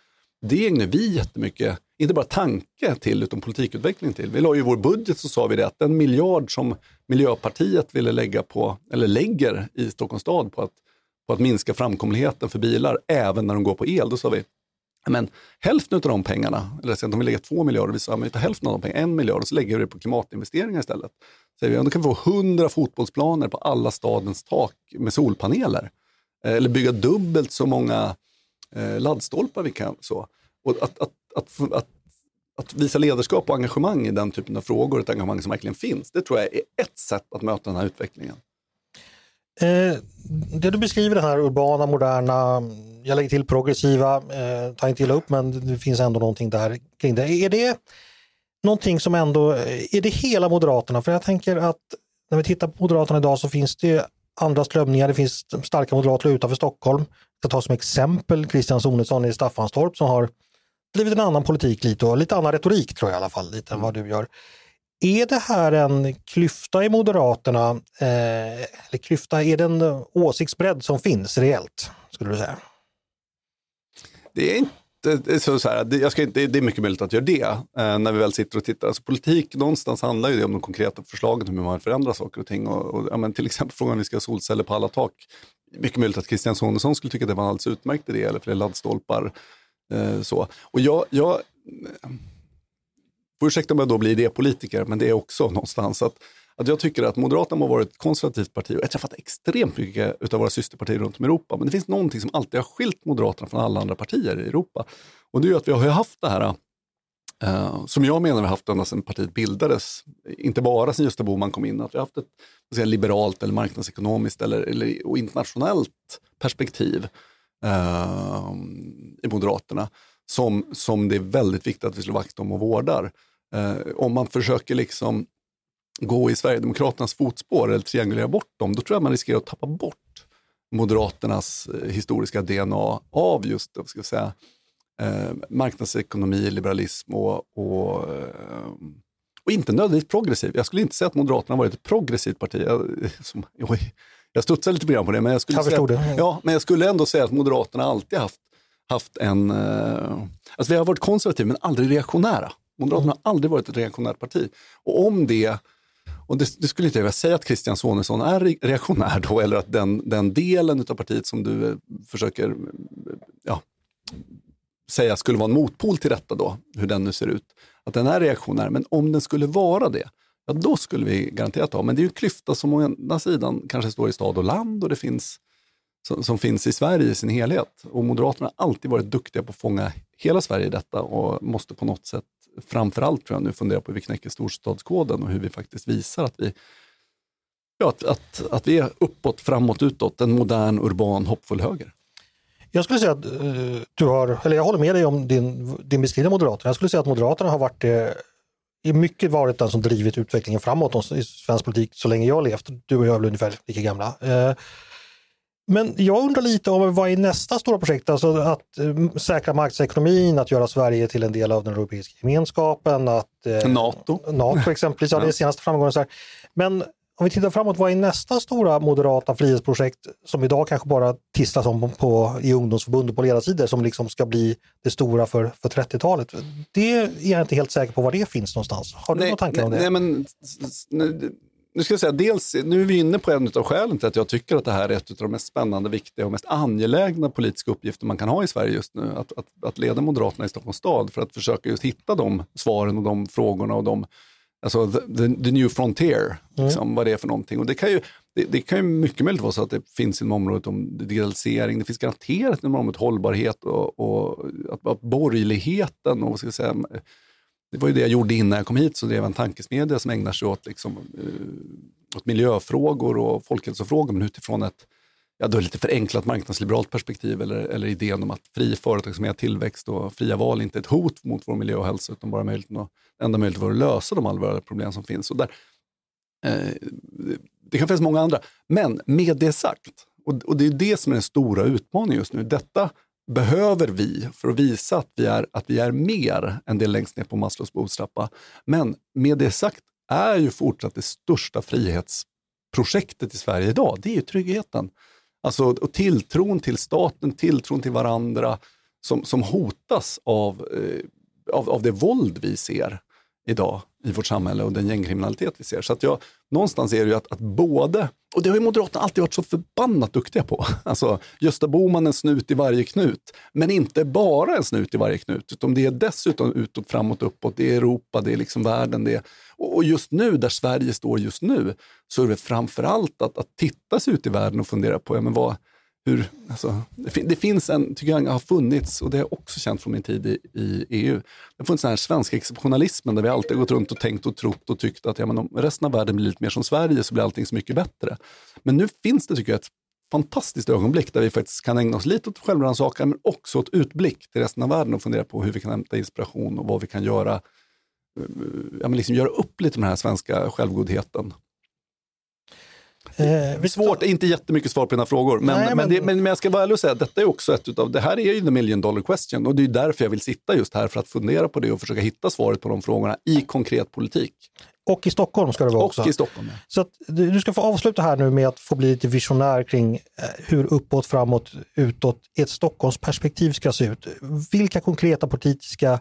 Det ägnar vi jättemycket, inte bara tanke till, utan politikutveckling till. Vi la ju i vår budget så sa vi det att den miljard som Miljöpartiet ville lägga på, eller lägger i Stockholms stad på att, på att minska framkomligheten för bilar, även när de går på el, då sa vi men hälften av de pengarna, eller så att de vill lägga två miljarder, vi sa att vi tar hälften av de pengarna, en miljard, och så lägger vi det på klimatinvesteringar istället. Så vi, då kan vi få hundra fotbollsplaner på alla stadens tak med solpaneler. Eh, eller bygga dubbelt så många eh, laddstolpar vi kan. Så. Och att, att, att, att, att visa ledarskap och engagemang i den typen av frågor, ett engagemang som verkligen finns, det tror jag är ett sätt att möta den här utvecklingen. Eh, det du beskriver, den här urbana, moderna, jag lägger till progressiva, eh, tar inte illa upp men det finns ändå någonting där kring det. Är det någonting som ändå, eh, är det hela Moderaterna? För jag tänker att när vi tittar på Moderaterna idag så finns det andra strömningar, det finns starka moderater utanför Stockholm. Jag tar som exempel Christian Sonesson i Staffanstorp som har blivit en annan politik lite och lite annan retorik tror jag i alla fall, lite än vad du gör. Är det här en klyfta i Moderaterna? Eh, eller klyfta, är det en åsiktsbredd som finns reellt, skulle du säga? Det är inte så, så här, det, jag ska inte, det är mycket möjligt att göra det eh, när vi väl sitter och tittar. Alltså, politik någonstans handlar ju det om de konkreta förslagen, hur man förändrar saker och ting. Och, och ja, men till exempel frågan om vi ska ha solceller på alla tak. Mycket möjligt att Christian Sonesson skulle tycka att det var en alldeles utmärkt idé, eller fler laddstolpar. Eh, så. Och jag, jag får ursäkta om jag då blir e idépolitiker, men det är också någonstans att, att jag tycker att Moderaterna har varit ett konservativt parti och jag har träffat extremt mycket av våra systerpartier runt om i Europa. Men det finns någonting som alltid har skilt Moderaterna från alla andra partier i Europa. Och det är att vi har haft det här Uh, som jag menar vi har haft ända sedan partiet bildades, inte bara sedan Gösta Bohman kom in, att vi har haft ett säga, liberalt eller marknadsekonomiskt eller, eller och internationellt perspektiv uh, i Moderaterna som, som det är väldigt viktigt att vi slår vakt om och vårdar. Eh, om man försöker liksom gå i Sverigedemokraternas fotspår eller triangulera bort dem, då tror jag man riskerar att tappa bort Moderaternas eh, historiska DNA av just ska jag säga, eh, marknadsekonomi, liberalism och, och, eh, och inte nödvändigtvis progressiv. Jag skulle inte säga att Moderaterna varit ett progressivt parti. Jag, som, oj, jag studsar lite grann på det, men jag, skulle jag säga, ja, men jag skulle ändå säga att Moderaterna alltid haft, haft en... Eh, alltså vi har varit konservativa men aldrig reaktionära. Moderaterna har aldrig varit ett reaktionärt parti. Och om det, och det, det skulle inte jag säga att Christian Sonesson är reaktionär då, eller att den, den delen av partiet som du eh, försöker ja, säga skulle vara en motpol till detta då, hur den nu ser ut, att den är reaktionär. Men om den skulle vara det, ja då skulle vi garanterat ha. Men det är ju en klyfta som å ena sidan kanske står i stad och land och det finns som, som, finns i Sverige i sin helhet. Och Moderaterna har alltid varit duktiga på att fånga hela Sverige i detta och måste på något sätt framförallt tror jag nu funderar på hur vi knäcker storstadskoden och hur vi faktiskt visar att vi, ja, att, att, att vi är uppåt, framåt, utåt, en modern, urban, hoppfull höger. Jag skulle säga att uh, du har, eller jag håller med dig om din, din beskrivning av Moderaterna. Jag skulle säga att Moderaterna har varit det, i mycket varit den som drivit utvecklingen framåt i svensk politik så länge jag har levt. Du och jag är väl ungefär lika gamla. Uh, men jag undrar lite om vad är nästa stora projekt? Alltså att eh, säkra marknadsekonomin, att göra Sverige till en del av den europeiska gemenskapen. Att, eh, Nato. Nato exempelvis, ja, det är senaste framgången. Så här. Men om vi tittar framåt, vad är nästa stora moderata frihetsprojekt som idag kanske bara tisslas om på, i ungdomsförbund och på ledarsidor som liksom ska bli det stora för, för 30-talet? Det är jag inte helt säker på var det finns någonstans. Har du några tankar om det? Nej, men, nu ska jag säga, dels, nu är vi inne på en av skälen till att jag tycker att det här är ett av de mest spännande, viktiga och mest angelägna politiska uppgifter man kan ha i Sverige just nu. Att, att, att leda Moderaterna i Stockholms stad för att försöka just hitta de svaren och de frågorna och de, alltså the, the, the new frontier, mm. liksom, vad det är för någonting. Och det kan ju, det, det, kan ju mycket möjligt vara så att det finns inom området om digitalisering, det finns garanterat inom området hållbarhet och, och att, att borgerligheten och vad ska jag säga, det var ju det jag gjorde innan jag kom hit, så drev jag en tankesmedja som ägnar sig åt, liksom, eh, åt miljöfrågor och folkhälsofrågor, men utifrån ett ja, då lite förenklat marknadsliberalt perspektiv eller, eller idén om att fri företagsamhet, tillväxt och fria val inte är ett hot mot vår miljö och hälsa, utan bara möjligheten att, enda möjligheten att lösa de allvarliga problem som finns. Och där, eh, det kan finnas många andra, men med det sagt, och, och det är det som är den stora utmaningen just nu, detta behöver vi för att visa att vi är, att vi är mer än det längst ner på Maslows behovstrappa. Men med det sagt är ju fortsatt det största frihetsprojektet i Sverige idag. Det är ju tryggheten. Alltså, och tilltron till staten, tilltron till varandra som, som hotas av, eh, av, av det våld vi ser idag i vårt samhälle och den gängkriminalitet vi ser. Så att jag, någonstans är det ju att, att både, och det har ju Moderaterna alltid varit så förbannat duktiga på, alltså Gösta Bohman en snut i varje knut, men inte bara en snut i varje knut, utan det är dessutom utåt, framåt, uppåt, det är Europa, det är liksom världen, det är, och just nu, där Sverige står just nu, så är det framför allt att, att titta sig ut i världen och fundera på, ja, men vad, hur, alltså, det, fin det, finns en, tycker jag har funnits, och det har jag också känt från min tid i, i EU, det har funnits den här svenska exceptionalismen där vi alltid gått runt och tänkt och trott och tyckt att ja, men om resten av världen blir lite mer som Sverige så blir allting så mycket bättre. Men nu finns det, tycker jag, ett fantastiskt ögonblick där vi faktiskt kan ägna oss lite åt självrannsakan men också åt utblick till resten av världen och fundera på hur vi kan hämta inspiration och vad vi kan göra, eh, ja, men liksom göra upp lite med den här svenska självgodheten. Eh, Svårt, inte jättemycket svar på dina frågor. Men, Nej, men... Men, det, men, jag ska vara ärlig och säga att detta är också ett utav, det här är ju the million dollar question och det är därför jag vill sitta just här för att fundera på det och försöka hitta svaret på de frågorna i konkret politik. Och i Stockholm ska det vara och också. I Stockholm, ja. Så att, du ska få avsluta här nu med att få bli lite visionär kring eh, hur uppåt, framåt, utåt ett Stockholmsperspektiv ska se ut. Vilka konkreta politiska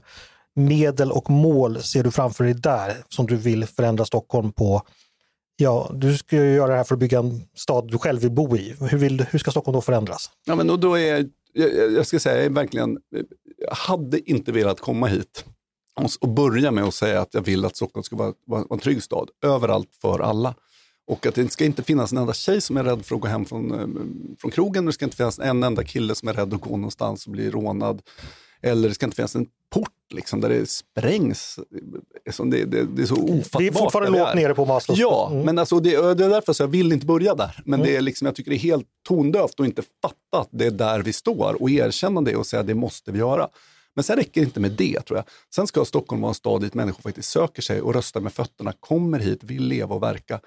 medel och mål ser du framför dig där som du vill förändra Stockholm på Ja, du ska ju göra det här för att bygga en stad du själv vill bo i. Hur, vill, hur ska Stockholm då förändras? Ja, men då, då är, jag, jag ska säga, jag verkligen, jag hade inte velat komma hit och, börja med att säga att jag vill att Stockholm ska vara, vara en trygg stad, överallt för alla. Och att det ska inte finnas en enda tjej som är rädd för att gå hem från, eh, från krogen, det ska inte finnas en enda kille som är rädd att gå någonstans och bli rånad. Eller det ska inte finnas en port liksom, där det sprängs. Det, det, det är så ofattbart. Det är fortfarande lågt nere på Maslows. Ja, mm. men alltså det, det, är därför så jag vill inte börja där. Men mm. det är liksom, jag tycker det är helt tondövt att inte fatta att det är där vi står och erkänna det och säga att det måste vi göra. Men sen räcker det inte med det tror jag. Sen ska Stockholm vara en stad dit människor faktiskt söker sig och röstar med fötterna, kommer hit, vill leva och verka.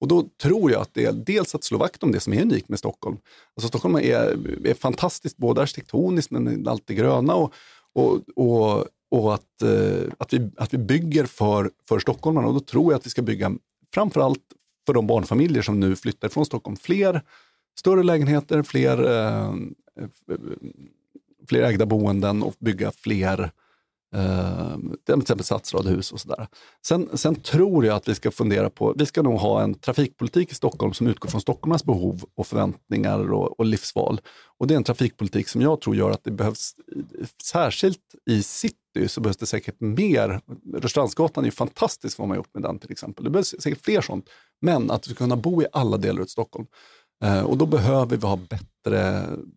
Och då tror jag att det är dels att slå vakt om det som är unikt med Stockholm. Alltså Stockholm är, är fantastiskt både arkitektoniskt men allt det gröna och, och, och, och att, eh, att, vi, att vi bygger för, för stockholmarna. Och då tror jag att vi ska bygga framförallt för de barnfamiljer som nu flyttar från Stockholm. Fler större lägenheter, fler, eh, eh fler ägda boenden och bygga fler Eh, till exempel stadsradhus och sådär. Sen, sen tror jag att vi ska fundera på, vi ska nog ha en trafikpolitik i Stockholm som utgår från stockholmarnas behov och förväntningar och, och livsval. Och det är en trafikpolitik som jag tror gör att det behövs, särskilt i city, så behövs det säkert mer. Rörstrandsgatan är ju fantastisk vad man gjort med den till exempel. Det behövs säkert fler sånt. Men att du ska kunna bo i alla delar av Stockholm. Eh, och då behöver vi ha bättre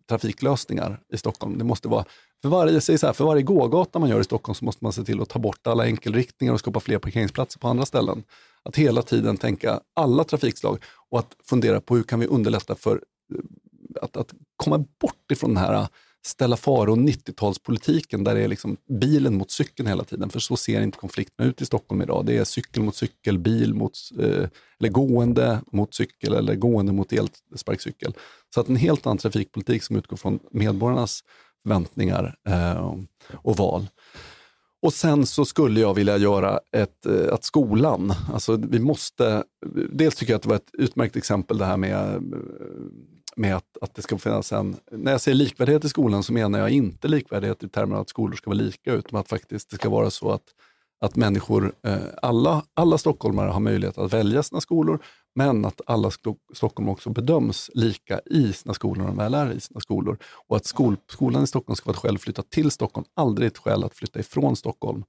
trafiklösningar i Stockholm. Det måste vara för varje, säg så här, för varje gågata man gör i Stockholm så måste man se till att ta bort alla enkelriktningar och skapa fler parkeringsplatser på andra ställen. Att hela tiden tänka alla trafikslag och att fundera på hur kan vi underlätta för eh, att, att komma bort ifrån den här ställa faro 90-talspolitiken där det är liksom bilen mot cykeln hela tiden. För så ser inte konflikterna ut i Stockholm idag. Det är cykel mot cykel, bil mot, eh, eller gående mot cykel eller gående mot elsparkcykel. Så att en helt annan trafikpolitik som utgår från medborgarnas förväntningar eh, och val. Och sen så skulle jag vilja göra ett, eh, att skolan, alltså vi måste, dels tycker jag att det var ett utmärkt exempel det här med, eh, med att, att det ska finnas en, när jag säger likvärdighet i skolan så menar jag inte likvärdighet i termer av att skolor ska vara lika, utan att faktiskt det ska vara så att att människor, eh, alla, alla stockholmare har möjlighet att välja sina skolor, men att alla Stockholm också bedöms lika i sina skolor när de väl är i sina skolor. Och att skol, skolan i Stockholm ska vara ett skäl att flytta till Stockholm, aldrig ett skäl att flytta ifrån Stockholm.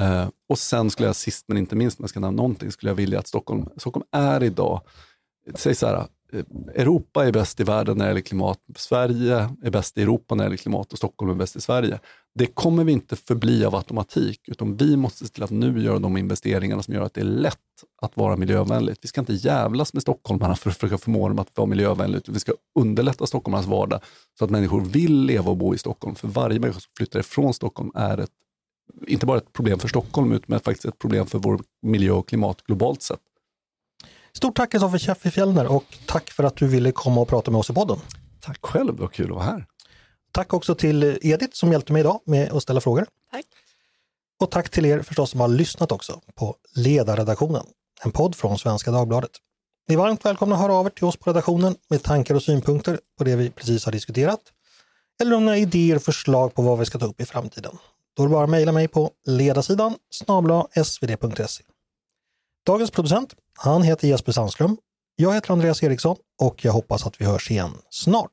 Uh, och sen skulle jag sist men inte minst, om jag ska nämna någonting, skulle jag vilja att Stockholm, Stockholm är idag, säg så här, Eh, Europa är bäst i världen när det gäller klimat, Sverige är bäst i Europa när det gäller klimat och Stockholm är bäst i Sverige. Det kommer vi inte förbli av automatik, utan vi måste se till att nu göra de investeringarna som gör att det är lätt att vara miljövänligt. Vi ska inte jävlas med stockholmarna för att försöka förmå dem att vara miljövänligt, vi ska underlätta stockholmarnas vardag så att människor vill leva och bo i Stockholm. För varje människa som flyttar ifrån Stockholm är ett, inte bara ett problem för Stockholm, utan faktiskt ett problem för vår miljö och klimat globalt sett. Stort tack Kristoffer Käffefjellner och tack för att du ville komma och prata med oss i podden. Tack själv, det var kul att vara här. Tack också till Edith som hjälpte mig idag med att ställa frågor. Tack. Och tack till er förstås som har lyssnat också på Ledarredaktionen. en podd från Svenska Dagbladet. Ni är varmt välkomna att höra av er till oss på redaktionen med tankar och synpunkter på det vi precis har diskuterat. Eller om ni har idéer och förslag på vad vi ska ta upp i framtiden. Då är det bara att mejla mig på ledarsidan snabla svd.se. Dagens producent, han heter Jesper Sandström. Jag heter Andreas Eriksson och jag hoppas att vi hörs igen snart.